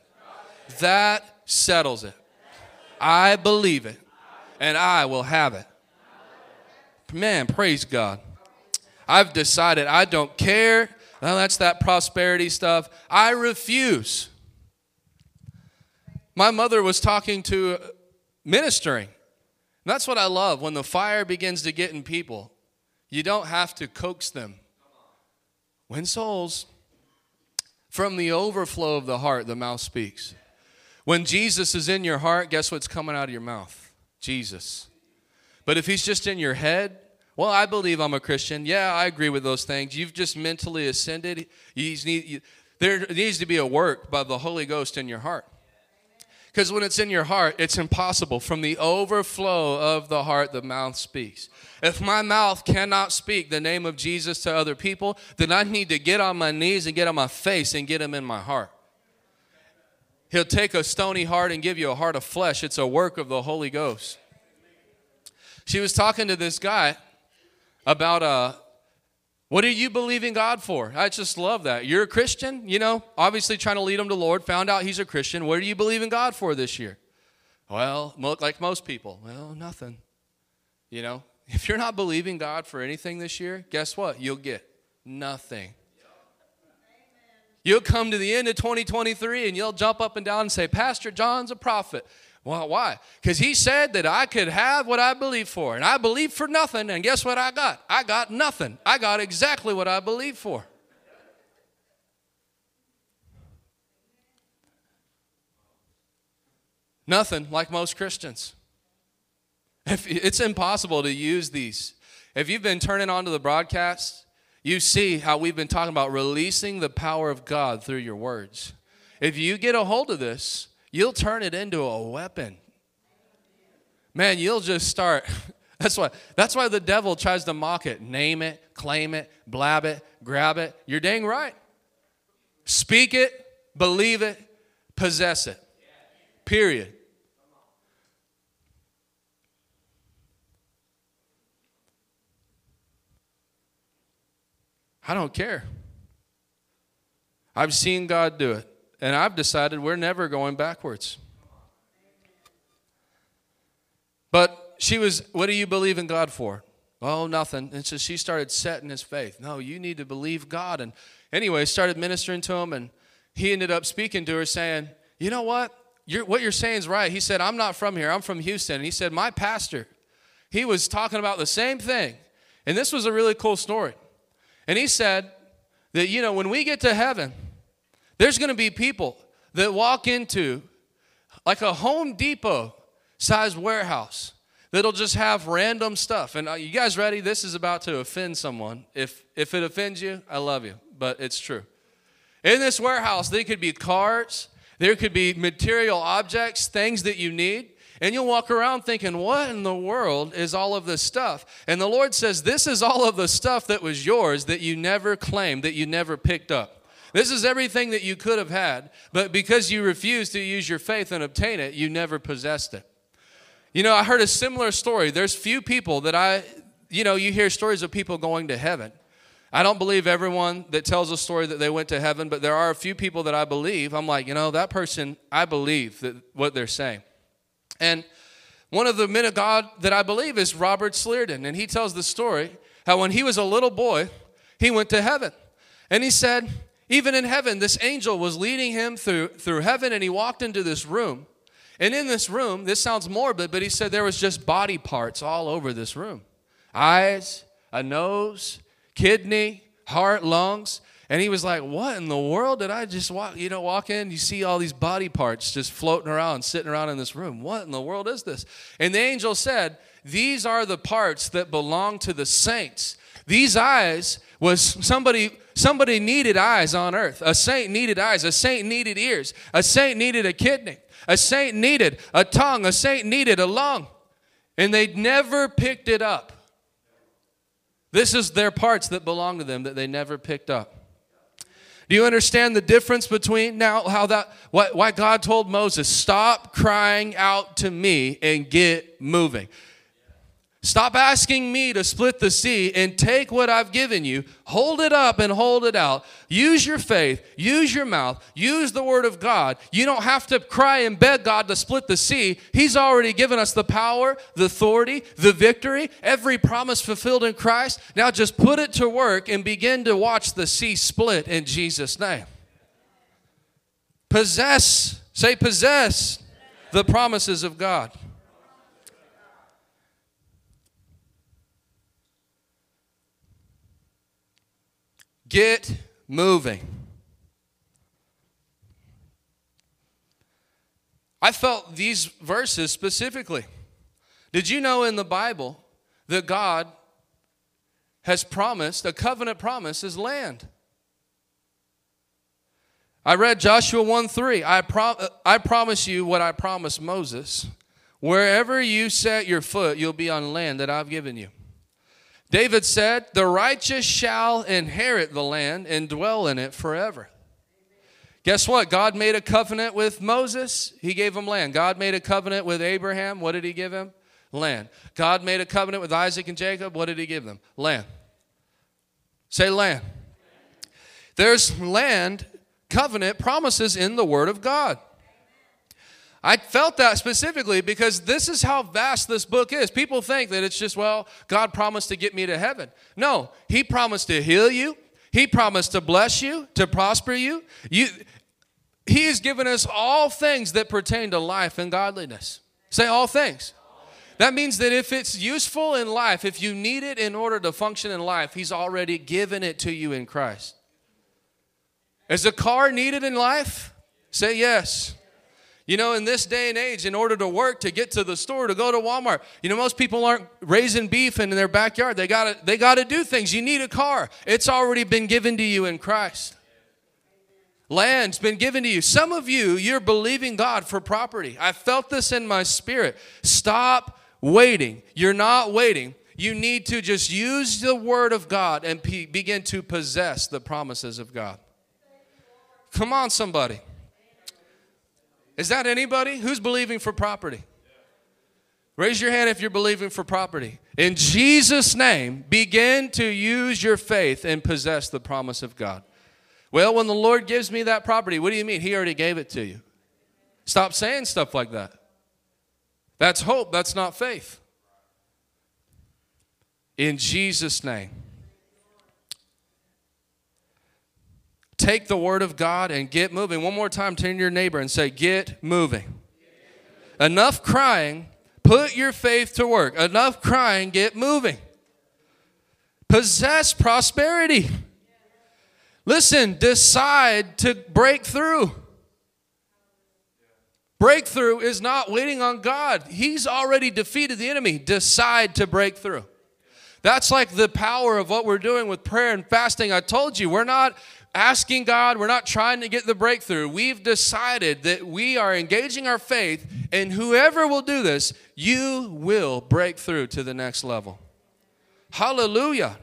That settles it. I believe it. And I will have it. Man, praise God. I've decided I don't care. Well, that's that prosperity stuff. I refuse. My mother was talking to ministering. And that's what I love when the fire begins to get in people. You don't have to coax them. Win souls. From the overflow of the heart, the mouth speaks. When Jesus is in your heart, guess what's coming out of your mouth? Jesus. But if he's just in your head, well, I believe I'm a Christian. Yeah, I agree with those things. You've just mentally ascended. Need, you, there needs to be a work by the Holy Ghost in your heart. Because when it's in your heart, it's impossible. From the overflow of the heart, the mouth speaks. If my mouth cannot speak the name of Jesus to other people, then I need to get on my knees and get on my face and get him in my heart. He'll take a stony heart and give you a heart of flesh. It's a work of the Holy Ghost. She was talking to this guy about uh, what are you believing God for? I just love that. You're a Christian, you know, obviously trying to lead him to Lord, found out he's a Christian. What are you believing God for this year? Well, like most people, well, nothing. You know, if you're not believing God for anything this year, guess what? You'll get nothing. You'll come to the end of 2023 and you'll jump up and down and say, Pastor John's a prophet. Well, why? Because he said that I could have what I believe for. And I believe for nothing. And guess what I got? I got nothing. I got exactly what I believe for. Nothing like most Christians. If it's impossible to use these. If you've been turning on to the broadcast, you see how we've been talking about releasing the power of God through your words. If you get a hold of this, you'll turn it into a weapon. Man, you'll just start. That's why, that's why the devil tries to mock it. Name it, claim it, blab it, grab it. You're dang right. Speak it, believe it, possess it. Period. I don't care. I've seen God do it, and I've decided we're never going backwards. But she was, What do you believe in God for? Oh, nothing. And so she started setting his faith. No, you need to believe God. And anyway, started ministering to him, and he ended up speaking to her, saying, You know what? You're, what you're saying is right. He said, I'm not from here, I'm from Houston. And he said, My pastor, he was talking about the same thing. And this was a really cool story. And he said that, you know, when we get to heaven, there's going to be people that walk into like a Home Depot sized warehouse that'll just have random stuff. And uh, you guys ready? This is about to offend someone. If, if it offends you, I love you, but it's true. In this warehouse, there could be cars, there could be material objects, things that you need. And you'll walk around thinking, what in the world is all of this stuff? And the Lord says, this is all of the stuff that was yours that you never claimed, that you never picked up. This is everything that you could have had, but because you refused to use your faith and obtain it, you never possessed it. You know, I heard a similar story. There's few people that I, you know, you hear stories of people going to heaven. I don't believe everyone that tells a story that they went to heaven, but there are a few people that I believe. I'm like, you know, that person, I believe that what they're saying. And one of the men of God that I believe is Roberts Liardon. And he tells the story how when he was a little boy, he went to heaven. And he said, even in heaven, this angel was leading him through, through heaven, and he walked into this room. And in this room, this sounds morbid, but he said there was just body parts all over this room eyes, a nose, kidney, heart, lungs. And he was like, What in the world did I just walk? You know, walk in, you see all these body parts just floating around, sitting around in this room. What in the world is this? And the angel said, These are the parts that belong to the saints. These eyes was somebody somebody needed eyes on earth. A saint needed eyes, a saint needed ears, a saint needed a kidney, a saint needed a tongue, a saint needed a lung. And they never picked it up. This is their parts that belong to them that they never picked up. Do you understand the difference between now how that why, why God told Moses, stop crying out to me and get moving? Stop asking me to split the sea and take what I've given you, hold it up and hold it out. Use your faith, use your mouth, use the word of God. You don't have to cry and beg God to split the sea. He's already given us the power, the authority, the victory, every promise fulfilled in Christ. Now just put it to work and begin to watch the sea split in Jesus' name. Possess, say, possess the promises of God. Get moving. I felt these verses specifically. Did you know in the Bible that God has promised, a covenant promise, is land? I read Joshua 1 3. I, pro- I promise you what I promised Moses. Wherever you set your foot, you'll be on land that I've given you. David said, The righteous shall inherit the land and dwell in it forever. Guess what? God made a covenant with Moses. He gave him land. God made a covenant with Abraham. What did he give him? Land. God made a covenant with Isaac and Jacob. What did he give them? Land. Say land. There's land covenant promises in the Word of God. I felt that specifically because this is how vast this book is. People think that it's just, well, God promised to get me to heaven. No, He promised to heal you, He promised to bless you, to prosper you. you he has given us all things that pertain to life and godliness. Say all things. That means that if it's useful in life, if you need it in order to function in life, He's already given it to you in Christ. Is a car needed in life? Say yes. You know, in this day and age, in order to work, to get to the store, to go to Walmart, you know, most people aren't raising beef in their backyard. They gotta, they gotta do things. You need a car. It's already been given to you in Christ. Land's been given to you. Some of you, you're believing God for property. I felt this in my spirit. Stop waiting. You're not waiting. You need to just use the word of God and begin to possess the promises of God. Come on, somebody. Is that anybody? Who's believing for property? Raise your hand if you're believing for property. In Jesus' name, begin to use your faith and possess the promise of God. Well, when the Lord gives me that property, what do you mean? He already gave it to you. Stop saying stuff like that. That's hope, that's not faith. In Jesus' name. Take the word of God and get moving. One more time, turn to your neighbor and say, Get moving. Enough crying, put your faith to work. Enough crying, get moving. Possess prosperity. Listen, decide to break through. Breakthrough is not waiting on God. He's already defeated the enemy. Decide to break through. That's like the power of what we're doing with prayer and fasting. I told you, we're not asking God, we're not trying to get the breakthrough. We've decided that we are engaging our faith, and whoever will do this, you will break through to the next level. Hallelujah.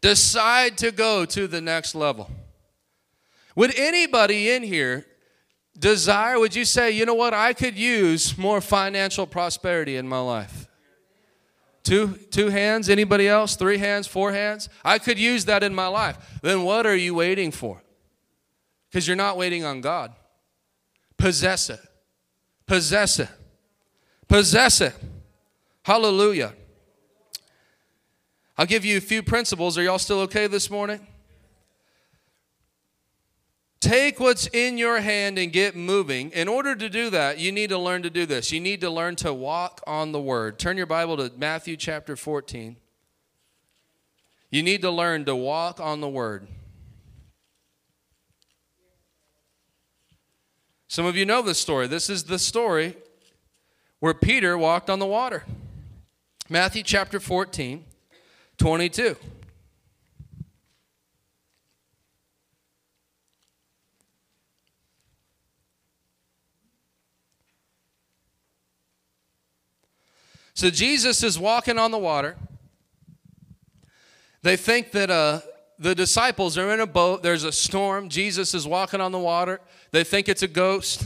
Decide to go to the next level. Would anybody in here desire, would you say, you know what, I could use more financial prosperity in my life? Two, two hands? Anybody else? Three hands? Four hands? I could use that in my life. Then what are you waiting for? Because you're not waiting on God. Possess it. Possess it. Possess it. Hallelujah. I'll give you a few principles. Are y'all still okay this morning? Take what's in your hand and get moving. In order to do that, you need to learn to do this. You need to learn to walk on the word. Turn your Bible to Matthew chapter 14. You need to learn to walk on the word. Some of you know this story. This is the story where Peter walked on the water. Matthew chapter 14, 22. So Jesus is walking on the water. They think that uh, the disciples are in a boat. There's a storm. Jesus is walking on the water. They think it's a ghost.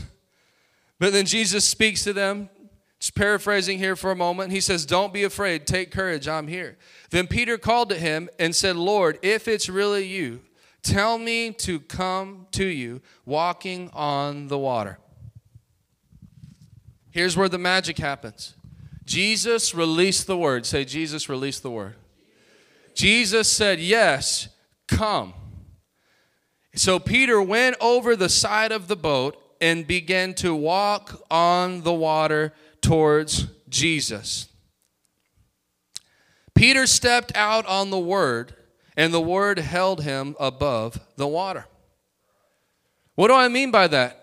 But then Jesus speaks to them. Just paraphrasing here for a moment. He says, Don't be afraid. Take courage. I'm here. Then Peter called to him and said, Lord, if it's really you, tell me to come to you walking on the water. Here's where the magic happens. Jesus released the word. Say, Jesus released the word. Jesus said, Yes, come. So Peter went over the side of the boat and began to walk on the water towards Jesus. Peter stepped out on the word, and the word held him above the water. What do I mean by that?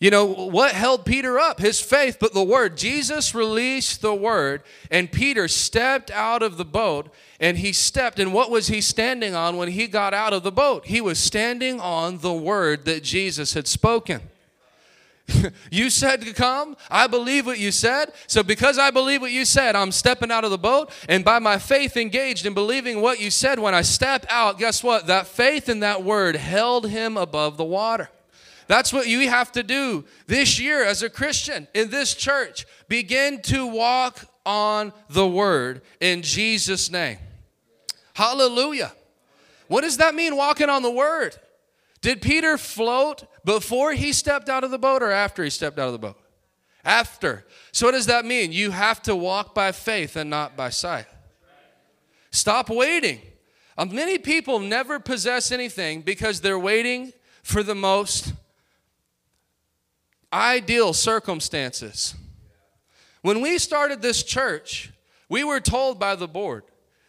You know, what held Peter up? His faith, but the word. Jesus released the word, and Peter stepped out of the boat, and he stepped. And what was he standing on when he got out of the boat? He was standing on the word that Jesus had spoken. you said to come. I believe what you said. So, because I believe what you said, I'm stepping out of the boat. And by my faith engaged in believing what you said, when I step out, guess what? That faith in that word held him above the water. That's what you have to do this year as a Christian in this church. Begin to walk on the word in Jesus' name. Hallelujah. What does that mean, walking on the word? Did Peter float before he stepped out of the boat or after he stepped out of the boat? After. So, what does that mean? You have to walk by faith and not by sight. Stop waiting. Uh, many people never possess anything because they're waiting for the most ideal circumstances. When we started this church, we were told by the board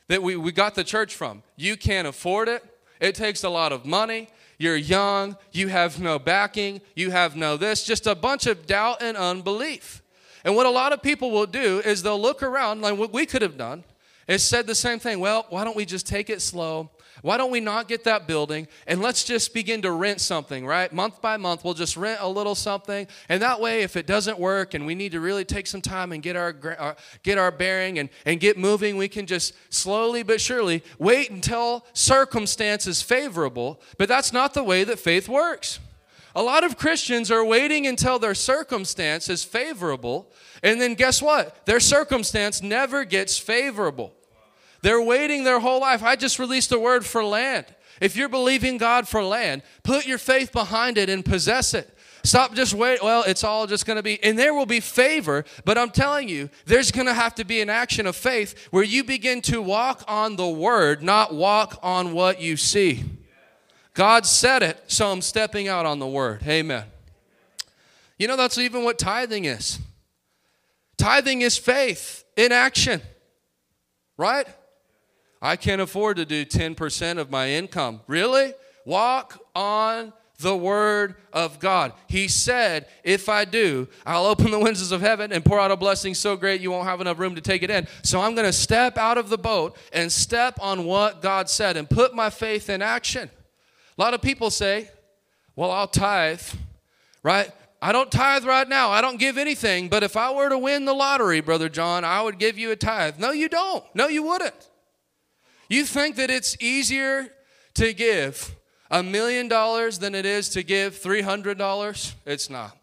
that we, we got the church from you can't afford it, it takes a lot of money, you're young, you have no backing, you have no this, just a bunch of doubt and unbelief. And what a lot of people will do is they'll look around, like what we could have done, is said the same thing. Well, why don't we just take it slow? Why don't we not get that building and let's just begin to rent something, right? Month by month, we'll just rent a little something. And that way, if it doesn't work and we need to really take some time and get our, our uh, get our bearing and, and get moving, we can just slowly but surely wait until circumstances favorable. But that's not the way that faith works. A lot of Christians are waiting until their circumstance is favorable, and then guess what? Their circumstance never gets favorable. They're waiting their whole life. I just released a word for land. If you're believing God for land, put your faith behind it and possess it. Stop just wait. Well, it's all just going to be, and there will be favor, but I'm telling you, there's going to have to be an action of faith where you begin to walk on the word, not walk on what you see. God said it, so I'm stepping out on the word. Amen. You know, that's even what tithing is. Tithing is faith in action, right? I can't afford to do 10% of my income. Really? Walk on the word of God. He said, If I do, I'll open the windows of heaven and pour out a blessing so great you won't have enough room to take it in. So I'm going to step out of the boat and step on what God said and put my faith in action. A lot of people say, Well, I'll tithe, right? I don't tithe right now. I don't give anything, but if I were to win the lottery, Brother John, I would give you a tithe. No, you don't. No, you wouldn't. You think that it's easier to give a million dollars than it is to give $300? It's not.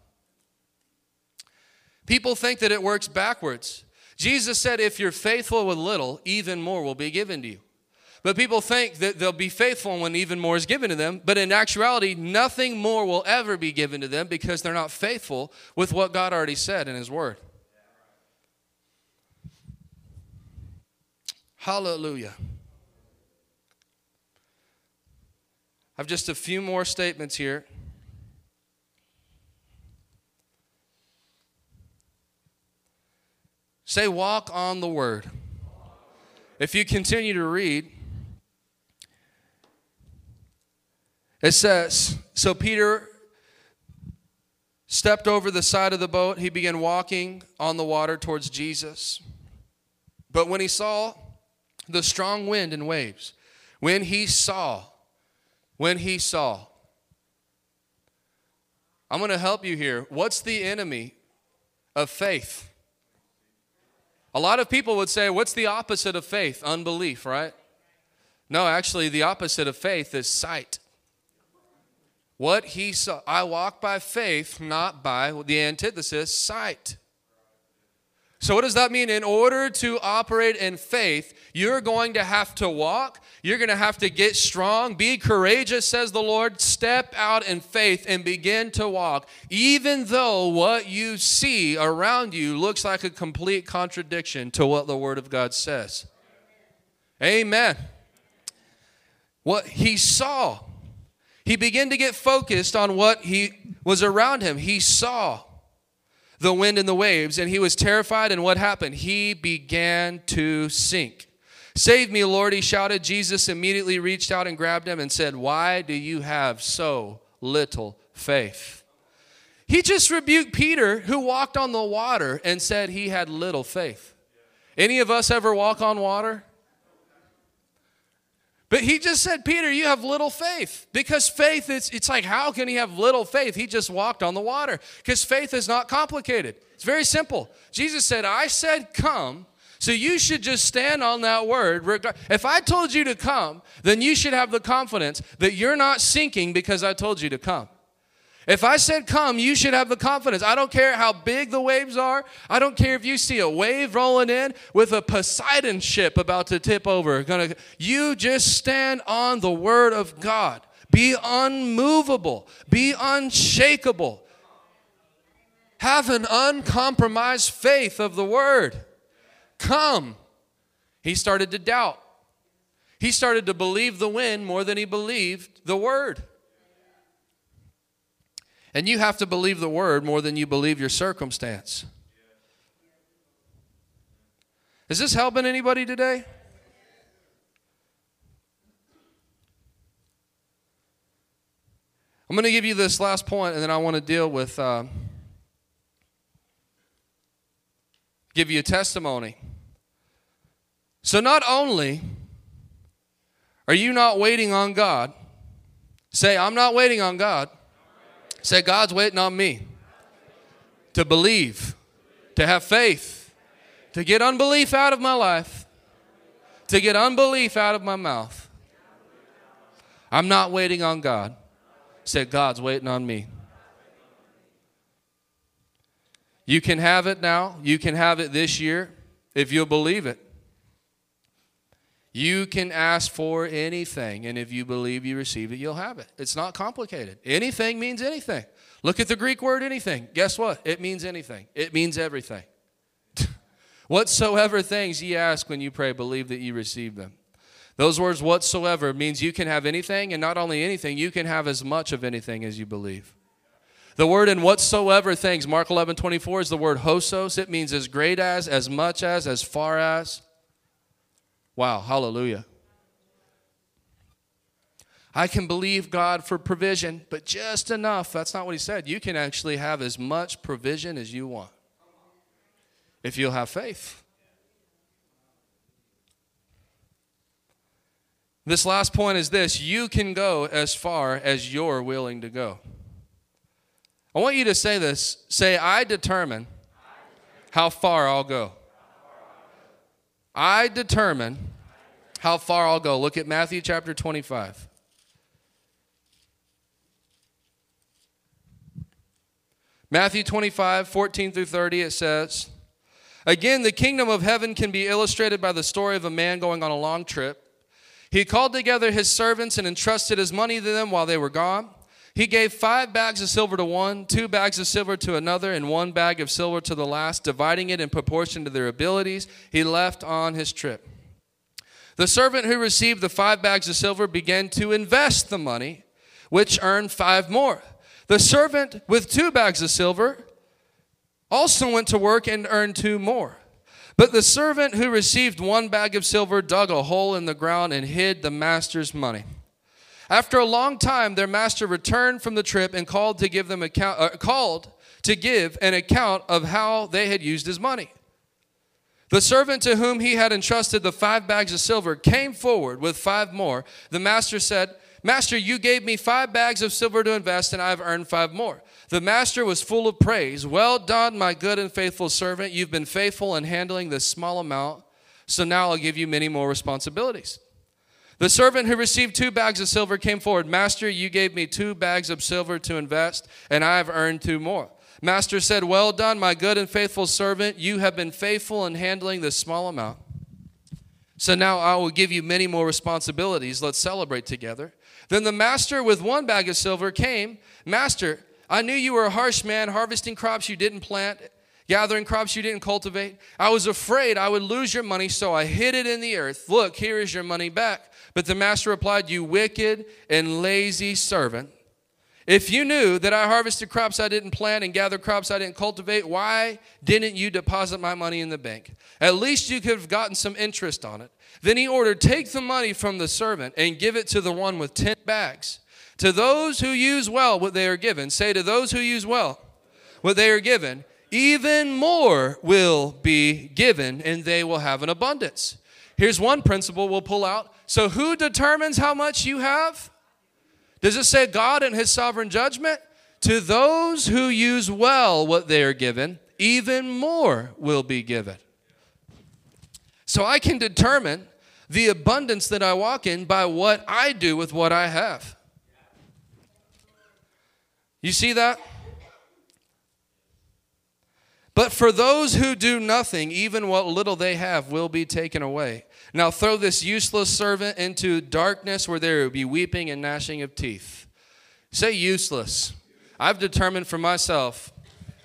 People think that it works backwards. Jesus said, if you're faithful with little, even more will be given to you. But people think that they'll be faithful when even more is given to them. But in actuality, nothing more will ever be given to them because they're not faithful with what God already said in His Word. Hallelujah. I have just a few more statements here. Say, walk on the word. If you continue to read, it says, So Peter stepped over the side of the boat. He began walking on the water towards Jesus. But when he saw the strong wind and waves, when he saw when he saw. I'm going to help you here. What's the enemy of faith? A lot of people would say, What's the opposite of faith? Unbelief, right? No, actually, the opposite of faith is sight. What he saw, I walk by faith, not by the antithesis, sight. So, what does that mean? In order to operate in faith, you're going to have to walk. You're going to have to get strong. Be courageous, says the Lord. Step out in faith and begin to walk, even though what you see around you looks like a complete contradiction to what the Word of God says. Amen. What he saw, he began to get focused on what he was around him. He saw the wind and the waves, and he was terrified. And what happened? He began to sink. Save me, Lord, he shouted. Jesus immediately reached out and grabbed him and said, Why do you have so little faith? He just rebuked Peter, who walked on the water, and said he had little faith. Any of us ever walk on water? But he just said, Peter, you have little faith. Because faith, it's, it's like, how can he have little faith? He just walked on the water. Because faith is not complicated, it's very simple. Jesus said, I said, come. So you should just stand on that word. If I told you to come, then you should have the confidence that you're not sinking because I told you to come. If I said come, you should have the confidence. I don't care how big the waves are. I don't care if you see a wave rolling in with a Poseidon ship about to tip over. You just stand on the word of God. Be unmovable. Be unshakable. Have an uncompromised faith of the word. Come. He started to doubt. He started to believe the wind more than he believed the word. And you have to believe the word more than you believe your circumstance. Is this helping anybody today? I'm going to give you this last point, and then I want to deal with, uh, give you a testimony. So, not only are you not waiting on God, say, I'm not waiting on God. Say, God's waiting on me to believe, to have faith, to get unbelief out of my life, to get unbelief out of my mouth. I'm not waiting on God. Say, God's waiting on me. You can have it now. You can have it this year if you'll believe it. You can ask for anything, and if you believe you receive it, you'll have it. It's not complicated. Anything means anything. Look at the Greek word anything. Guess what? It means anything, it means everything. whatsoever things ye ask when you pray, believe that ye receive them. Those words, whatsoever, means you can have anything, and not only anything, you can have as much of anything as you believe. The word in whatsoever things, Mark 11 24, is the word hosos. It means as great as, as much as, as far as. Wow, hallelujah. I can believe God for provision, but just enough. That's not what he said. You can actually have as much provision as you want if you'll have faith. This last point is this you can go as far as you're willing to go. I want you to say this say, I determine how far I'll go. I determine how far I'll go. Look at Matthew chapter 25. Matthew 25, 14 through 30, it says, Again, the kingdom of heaven can be illustrated by the story of a man going on a long trip. He called together his servants and entrusted his money to them while they were gone. He gave five bags of silver to one, two bags of silver to another, and one bag of silver to the last, dividing it in proportion to their abilities. He left on his trip. The servant who received the five bags of silver began to invest the money, which earned five more. The servant with two bags of silver also went to work and earned two more. But the servant who received one bag of silver dug a hole in the ground and hid the master's money. After a long time, their master returned from the trip and called to give them account, uh, called to give an account of how they had used his money. The servant to whom he had entrusted the five bags of silver came forward with five more. The master said, Master, you gave me five bags of silver to invest, and I have earned five more. The master was full of praise. Well done, my good and faithful servant. You've been faithful in handling this small amount, so now I'll give you many more responsibilities. The servant who received two bags of silver came forward. Master, you gave me two bags of silver to invest, and I have earned two more. Master said, Well done, my good and faithful servant. You have been faithful in handling this small amount. So now I will give you many more responsibilities. Let's celebrate together. Then the master with one bag of silver came. Master, I knew you were a harsh man, harvesting crops you didn't plant, gathering crops you didn't cultivate. I was afraid I would lose your money, so I hid it in the earth. Look, here is your money back. But the master replied, You wicked and lazy servant. If you knew that I harvested crops I didn't plant and gathered crops I didn't cultivate, why didn't you deposit my money in the bank? At least you could have gotten some interest on it. Then he ordered, Take the money from the servant and give it to the one with ten bags. To those who use well what they are given, say to those who use well, what they are given, even more will be given, and they will have an abundance. Here's one principle we'll pull out. So, who determines how much you have? Does it say God in His sovereign judgment? To those who use well what they are given, even more will be given. So, I can determine the abundance that I walk in by what I do with what I have. You see that? But for those who do nothing, even what little they have will be taken away. Now throw this useless servant into darkness where there will be weeping and gnashing of teeth. Say useless. I've determined for myself,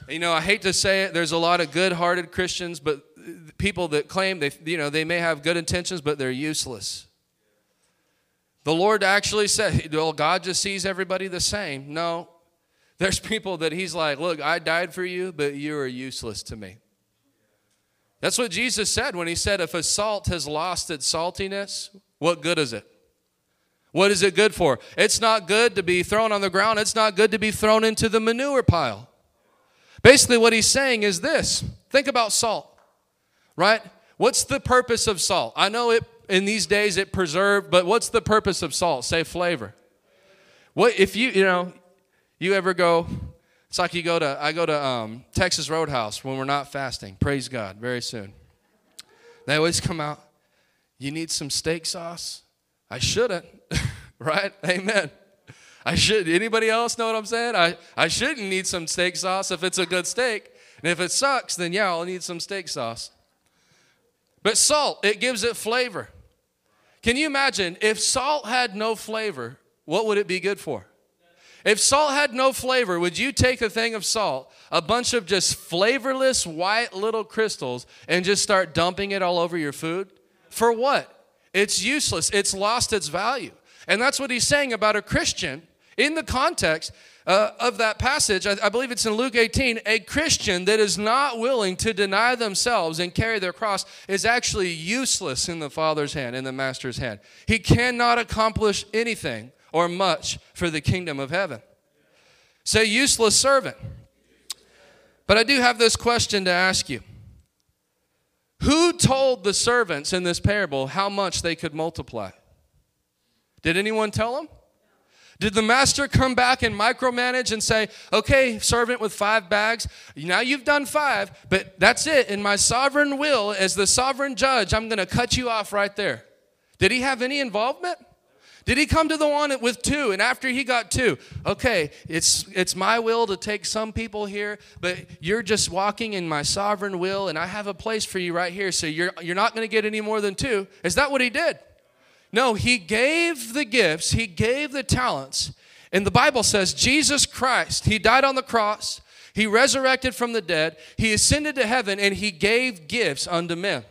you know, I hate to say it, there's a lot of good hearted Christians, but people that claim they, you know, they may have good intentions, but they're useless. The Lord actually said, well, God just sees everybody the same. No, there's people that he's like, Look, I died for you, but you are useless to me. That's what Jesus said when he said, If a salt has lost its saltiness, what good is it? What is it good for? It's not good to be thrown on the ground, it's not good to be thrown into the manure pile. Basically, what he's saying is this think about salt, right? What's the purpose of salt? I know it in these days it preserved, but what's the purpose of salt? Say flavor. What if you, you know, you ever go? It's like you go to, I go to um, Texas Roadhouse when we're not fasting. Praise God, very soon. They always come out, you need some steak sauce? I shouldn't, right? Amen. I should. Anybody else know what I'm saying? I, I shouldn't need some steak sauce if it's a good steak. And if it sucks, then yeah, I'll need some steak sauce. But salt, it gives it flavor. Can you imagine if salt had no flavor, what would it be good for? If salt had no flavor, would you take a thing of salt, a bunch of just flavorless white little crystals, and just start dumping it all over your food? For what? It's useless. It's lost its value. And that's what he's saying about a Christian in the context uh, of that passage. I, I believe it's in Luke 18. A Christian that is not willing to deny themselves and carry their cross is actually useless in the Father's hand, in the Master's hand. He cannot accomplish anything or much for the kingdom of heaven. Say, useless servant. But I do have this question to ask you Who told the servants in this parable how much they could multiply? Did anyone tell them? Did the master come back and micromanage and say, okay, servant with five bags, now you've done five, but that's it. In my sovereign will, as the sovereign judge, I'm going to cut you off right there? Did he have any involvement? Did he come to the one with two? And after he got two, okay, it's it's my will to take some people here, but you're just walking in my sovereign will, and I have a place for you right here. So you're you're not going to get any more than two. Is that what he did? No, he gave the gifts, he gave the talents. And the Bible says Jesus Christ, he died on the cross, he resurrected from the dead, he ascended to heaven, and he gave gifts unto men.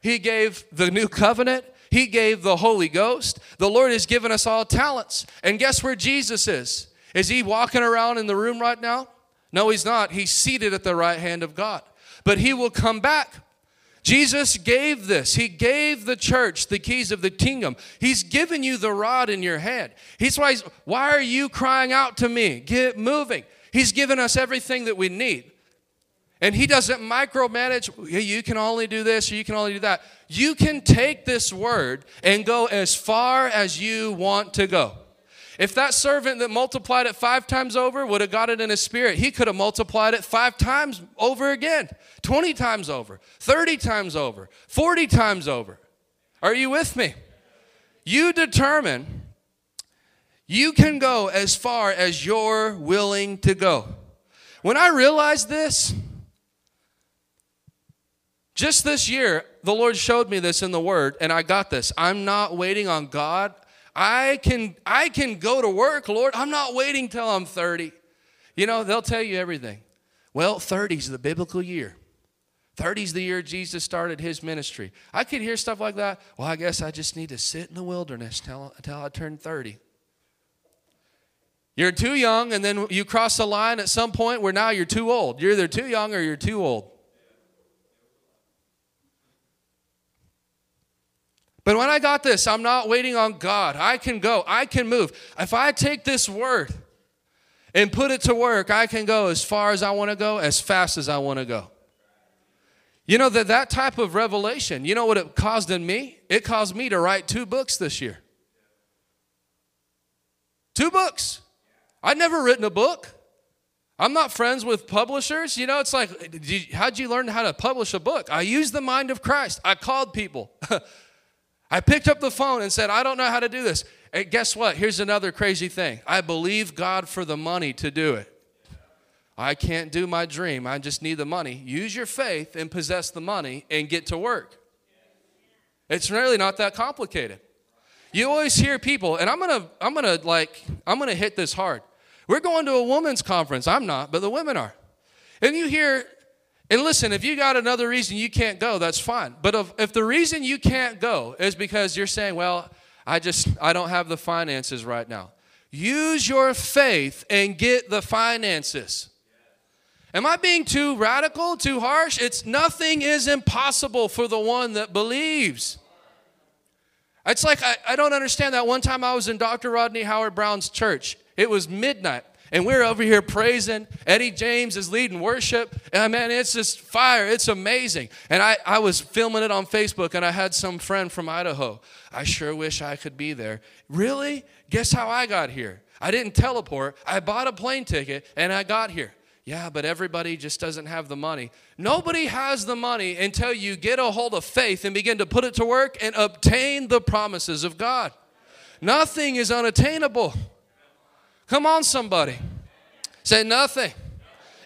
He gave the new covenant, he gave the Holy Ghost. The Lord has given us all talents. And guess where Jesus is? Is he walking around in the room right now? No, he's not. He's seated at the right hand of God. But he will come back. Jesus gave this. He gave the church the keys of the kingdom. He's given you the rod in your hand. He's why, why are you crying out to me? Get moving. He's given us everything that we need. And he doesn't micromanage, you can only do this or you can only do that. You can take this word and go as far as you want to go. If that servant that multiplied it five times over would have got it in his spirit, he could have multiplied it five times over again, 20 times over, 30 times over, 40 times over. Are you with me? You determine you can go as far as you're willing to go. When I realized this, just this year, the Lord showed me this in the Word, and I got this. I'm not waiting on God. I can, I can go to work, Lord. I'm not waiting till I'm 30. You know, they'll tell you everything. Well, 30 is the biblical year. 30 is the year Jesus started his ministry. I could hear stuff like that. Well, I guess I just need to sit in the wilderness until, until I turn 30. You're too young, and then you cross the line at some point where now you're too old. You're either too young or you're too old. But when I got this, I'm not waiting on God. I can go, I can move. If I take this word and put it to work, I can go as far as I want to go, as fast as I want to go. You know that that type of revelation, you know what it caused in me? It caused me to write two books this year. Two books. I'd never written a book. I'm not friends with publishers. You know, it's like, how'd you learn how to publish a book? I used the mind of Christ. I called people. I picked up the phone and said, I don't know how to do this. And guess what? Here's another crazy thing. I believe God for the money to do it. I can't do my dream. I just need the money. Use your faith and possess the money and get to work. It's really not that complicated. You always hear people, and I'm gonna, I'm gonna like, I'm gonna hit this hard. We're going to a women's conference. I'm not, but the women are. And you hear, and listen, if you got another reason you can't go, that's fine. But if, if the reason you can't go is because you're saying, well, I just, I don't have the finances right now. Use your faith and get the finances. Am I being too radical, too harsh? It's nothing is impossible for the one that believes. It's like I, I don't understand that. One time I was in Dr. Rodney Howard Browne's church. It was midnight. And we're over here praising. Eddie James is leading worship. And man, it's just fire. It's amazing. And I, I was filming it on Facebook and I had some friend from Idaho. I sure wish I could be there. Really? Guess how I got here? I didn't teleport. I bought a plane ticket and I got here. Yeah, but everybody just doesn't have the money. Nobody has the money until you get a hold of faith and begin to put it to work and obtain the promises of God. Nothing is unattainable. Come on, somebody. Say, nothing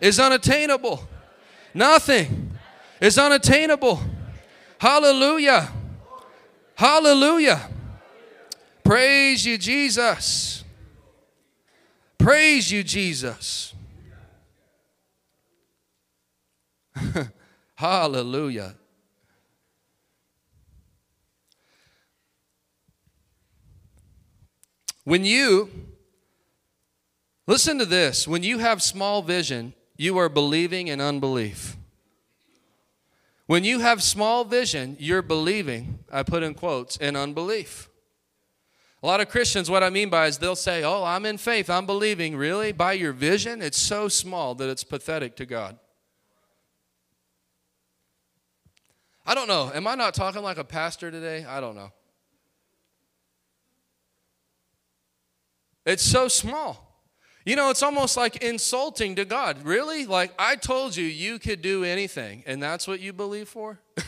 is unattainable. Nothing is unattainable. Hallelujah. Hallelujah. Praise you, Jesus. Praise you, Jesus. Hallelujah. When you Listen to this. When you have small vision, you are believing in unbelief. When you have small vision, you're believing, I put in quotes, in unbelief. A lot of Christians, what I mean by is they'll say, Oh, I'm in faith, I'm believing. Really? By your vision? It's so small that it's pathetic to God. I don't know. Am I not talking like a pastor today? I don't know. It's so small. You know, it's almost like insulting to God. Really? Like, I told you you could do anything, and that's what you believe for?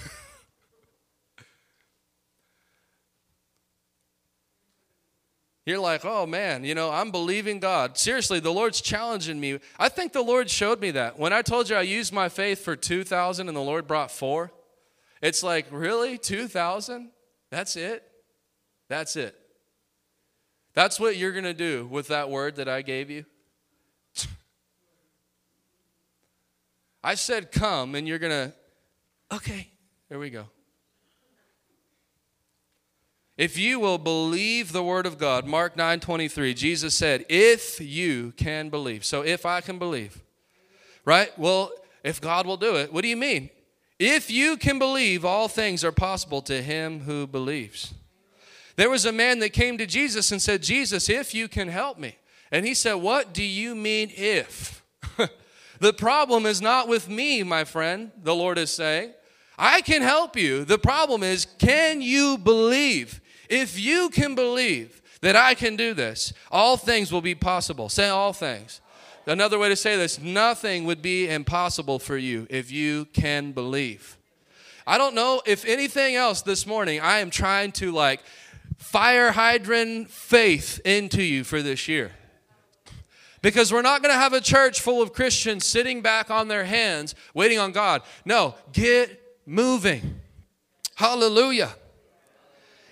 You're like, oh man, you know, I'm believing God. Seriously, the Lord's challenging me. I think the Lord showed me that. When I told you I used my faith for 2,000 and the Lord brought four, it's like, really? 2,000? That's it? That's it. That's what you're going to do with that word that I gave you? I said come, and you're going to, okay, there we go. If you will believe the word of God, Mark 9 23, Jesus said, if you can believe. So if I can believe, right? Well, if God will do it, what do you mean? If you can believe, all things are possible to him who believes. There was a man that came to Jesus and said, Jesus, if you can help me. And he said, What do you mean if? the problem is not with me, my friend, the Lord is saying. I can help you. The problem is, can you believe? If you can believe that I can do this, all things will be possible. Say all things. Another way to say this nothing would be impossible for you if you can believe. I don't know if anything else this morning, I am trying to like fire hydrant faith into you for this year. Because we're not going to have a church full of Christians sitting back on their hands waiting on God. No, get moving. Hallelujah.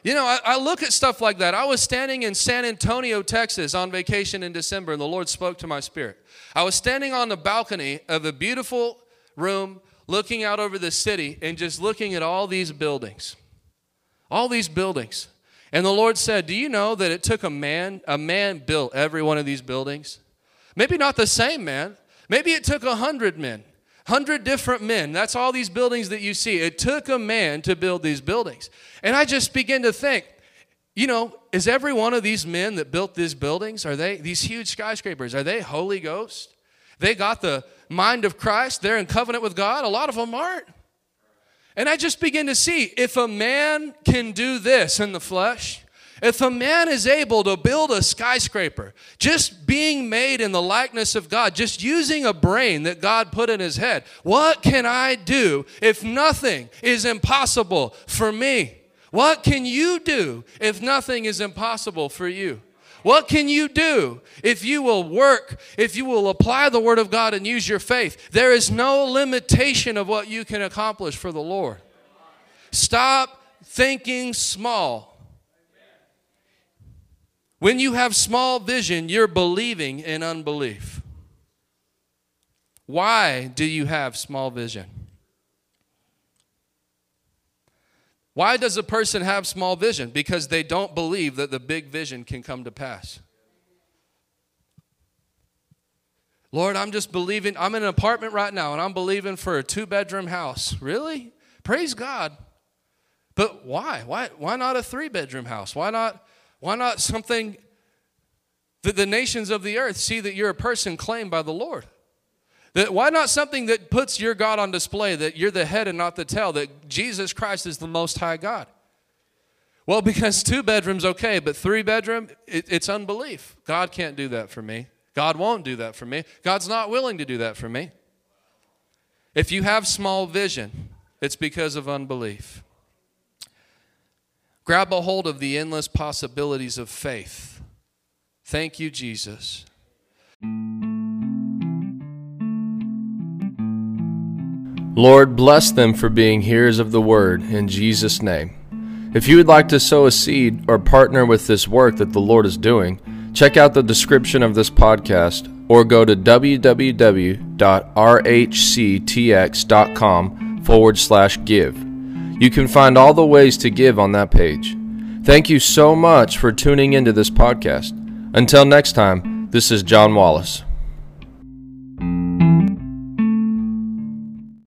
You know, I, I, look at stuff like that. I was standing in San Antonio, Texas on vacation in December, and the Lord spoke to my spirit. I was standing on the balcony of a beautiful room looking out over the city and just looking at all these buildings. All these buildings. And the Lord said, Do you know that it took a man, a man built every one of these buildings? Maybe not the same man. Maybe it took a hundred men, hundred different men. That's all these buildings that you see. It took a man to build these buildings. And I just begin to think, you know, is every one of these men that built these buildings, are they, these huge skyscrapers, are they Holy Ghost? They got the mind of Christ, they're in covenant with God. A lot of them aren't. And I just begin to see if a man can do this in the flesh, if a man is able to build a skyscraper, just being made in the likeness of God, just using a brain that God put in his head, what can I do if nothing is impossible for me? What can you do if nothing is impossible for you? What can you do if you will work, if you will apply the Word of God and use your faith? There is no limitation of what you can accomplish for the Lord. Stop thinking small. When you have small vision, you're believing in unbelief. Why do you have small vision? Why does a person have small vision? Because they don't believe that the big vision can come to pass. Lord, I'm just believing. I'm in an apartment right now and I'm believing for a two bedroom house. Really? Praise God. But why? Why, why not a three bedroom house? Why not, why not something that the nations of the earth see that you're a person claimed by the Lord? That, why not something that puts your God on display, that you're the head and not the tail, that Jesus Christ is the most high God? Well, because two bedrooms, okay, but three bedroom, it, it's unbelief. God can't do that for me. God won't do that for me. God's not willing to do that for me. If you have small vision, it's because of unbelief. Grab a hold of the endless possibilities of faith. Thank you, Jesus. Lord, bless them for being hearers of the word in Jesus' name. If you would like to sow a seed or partner with this work that the Lord is doing, check out the description of this podcast or go to www.rhctx.com forward slash give. You can find all the ways to give on that page. Thank you so much for tuning into this podcast. Until next time, this is John Wallace.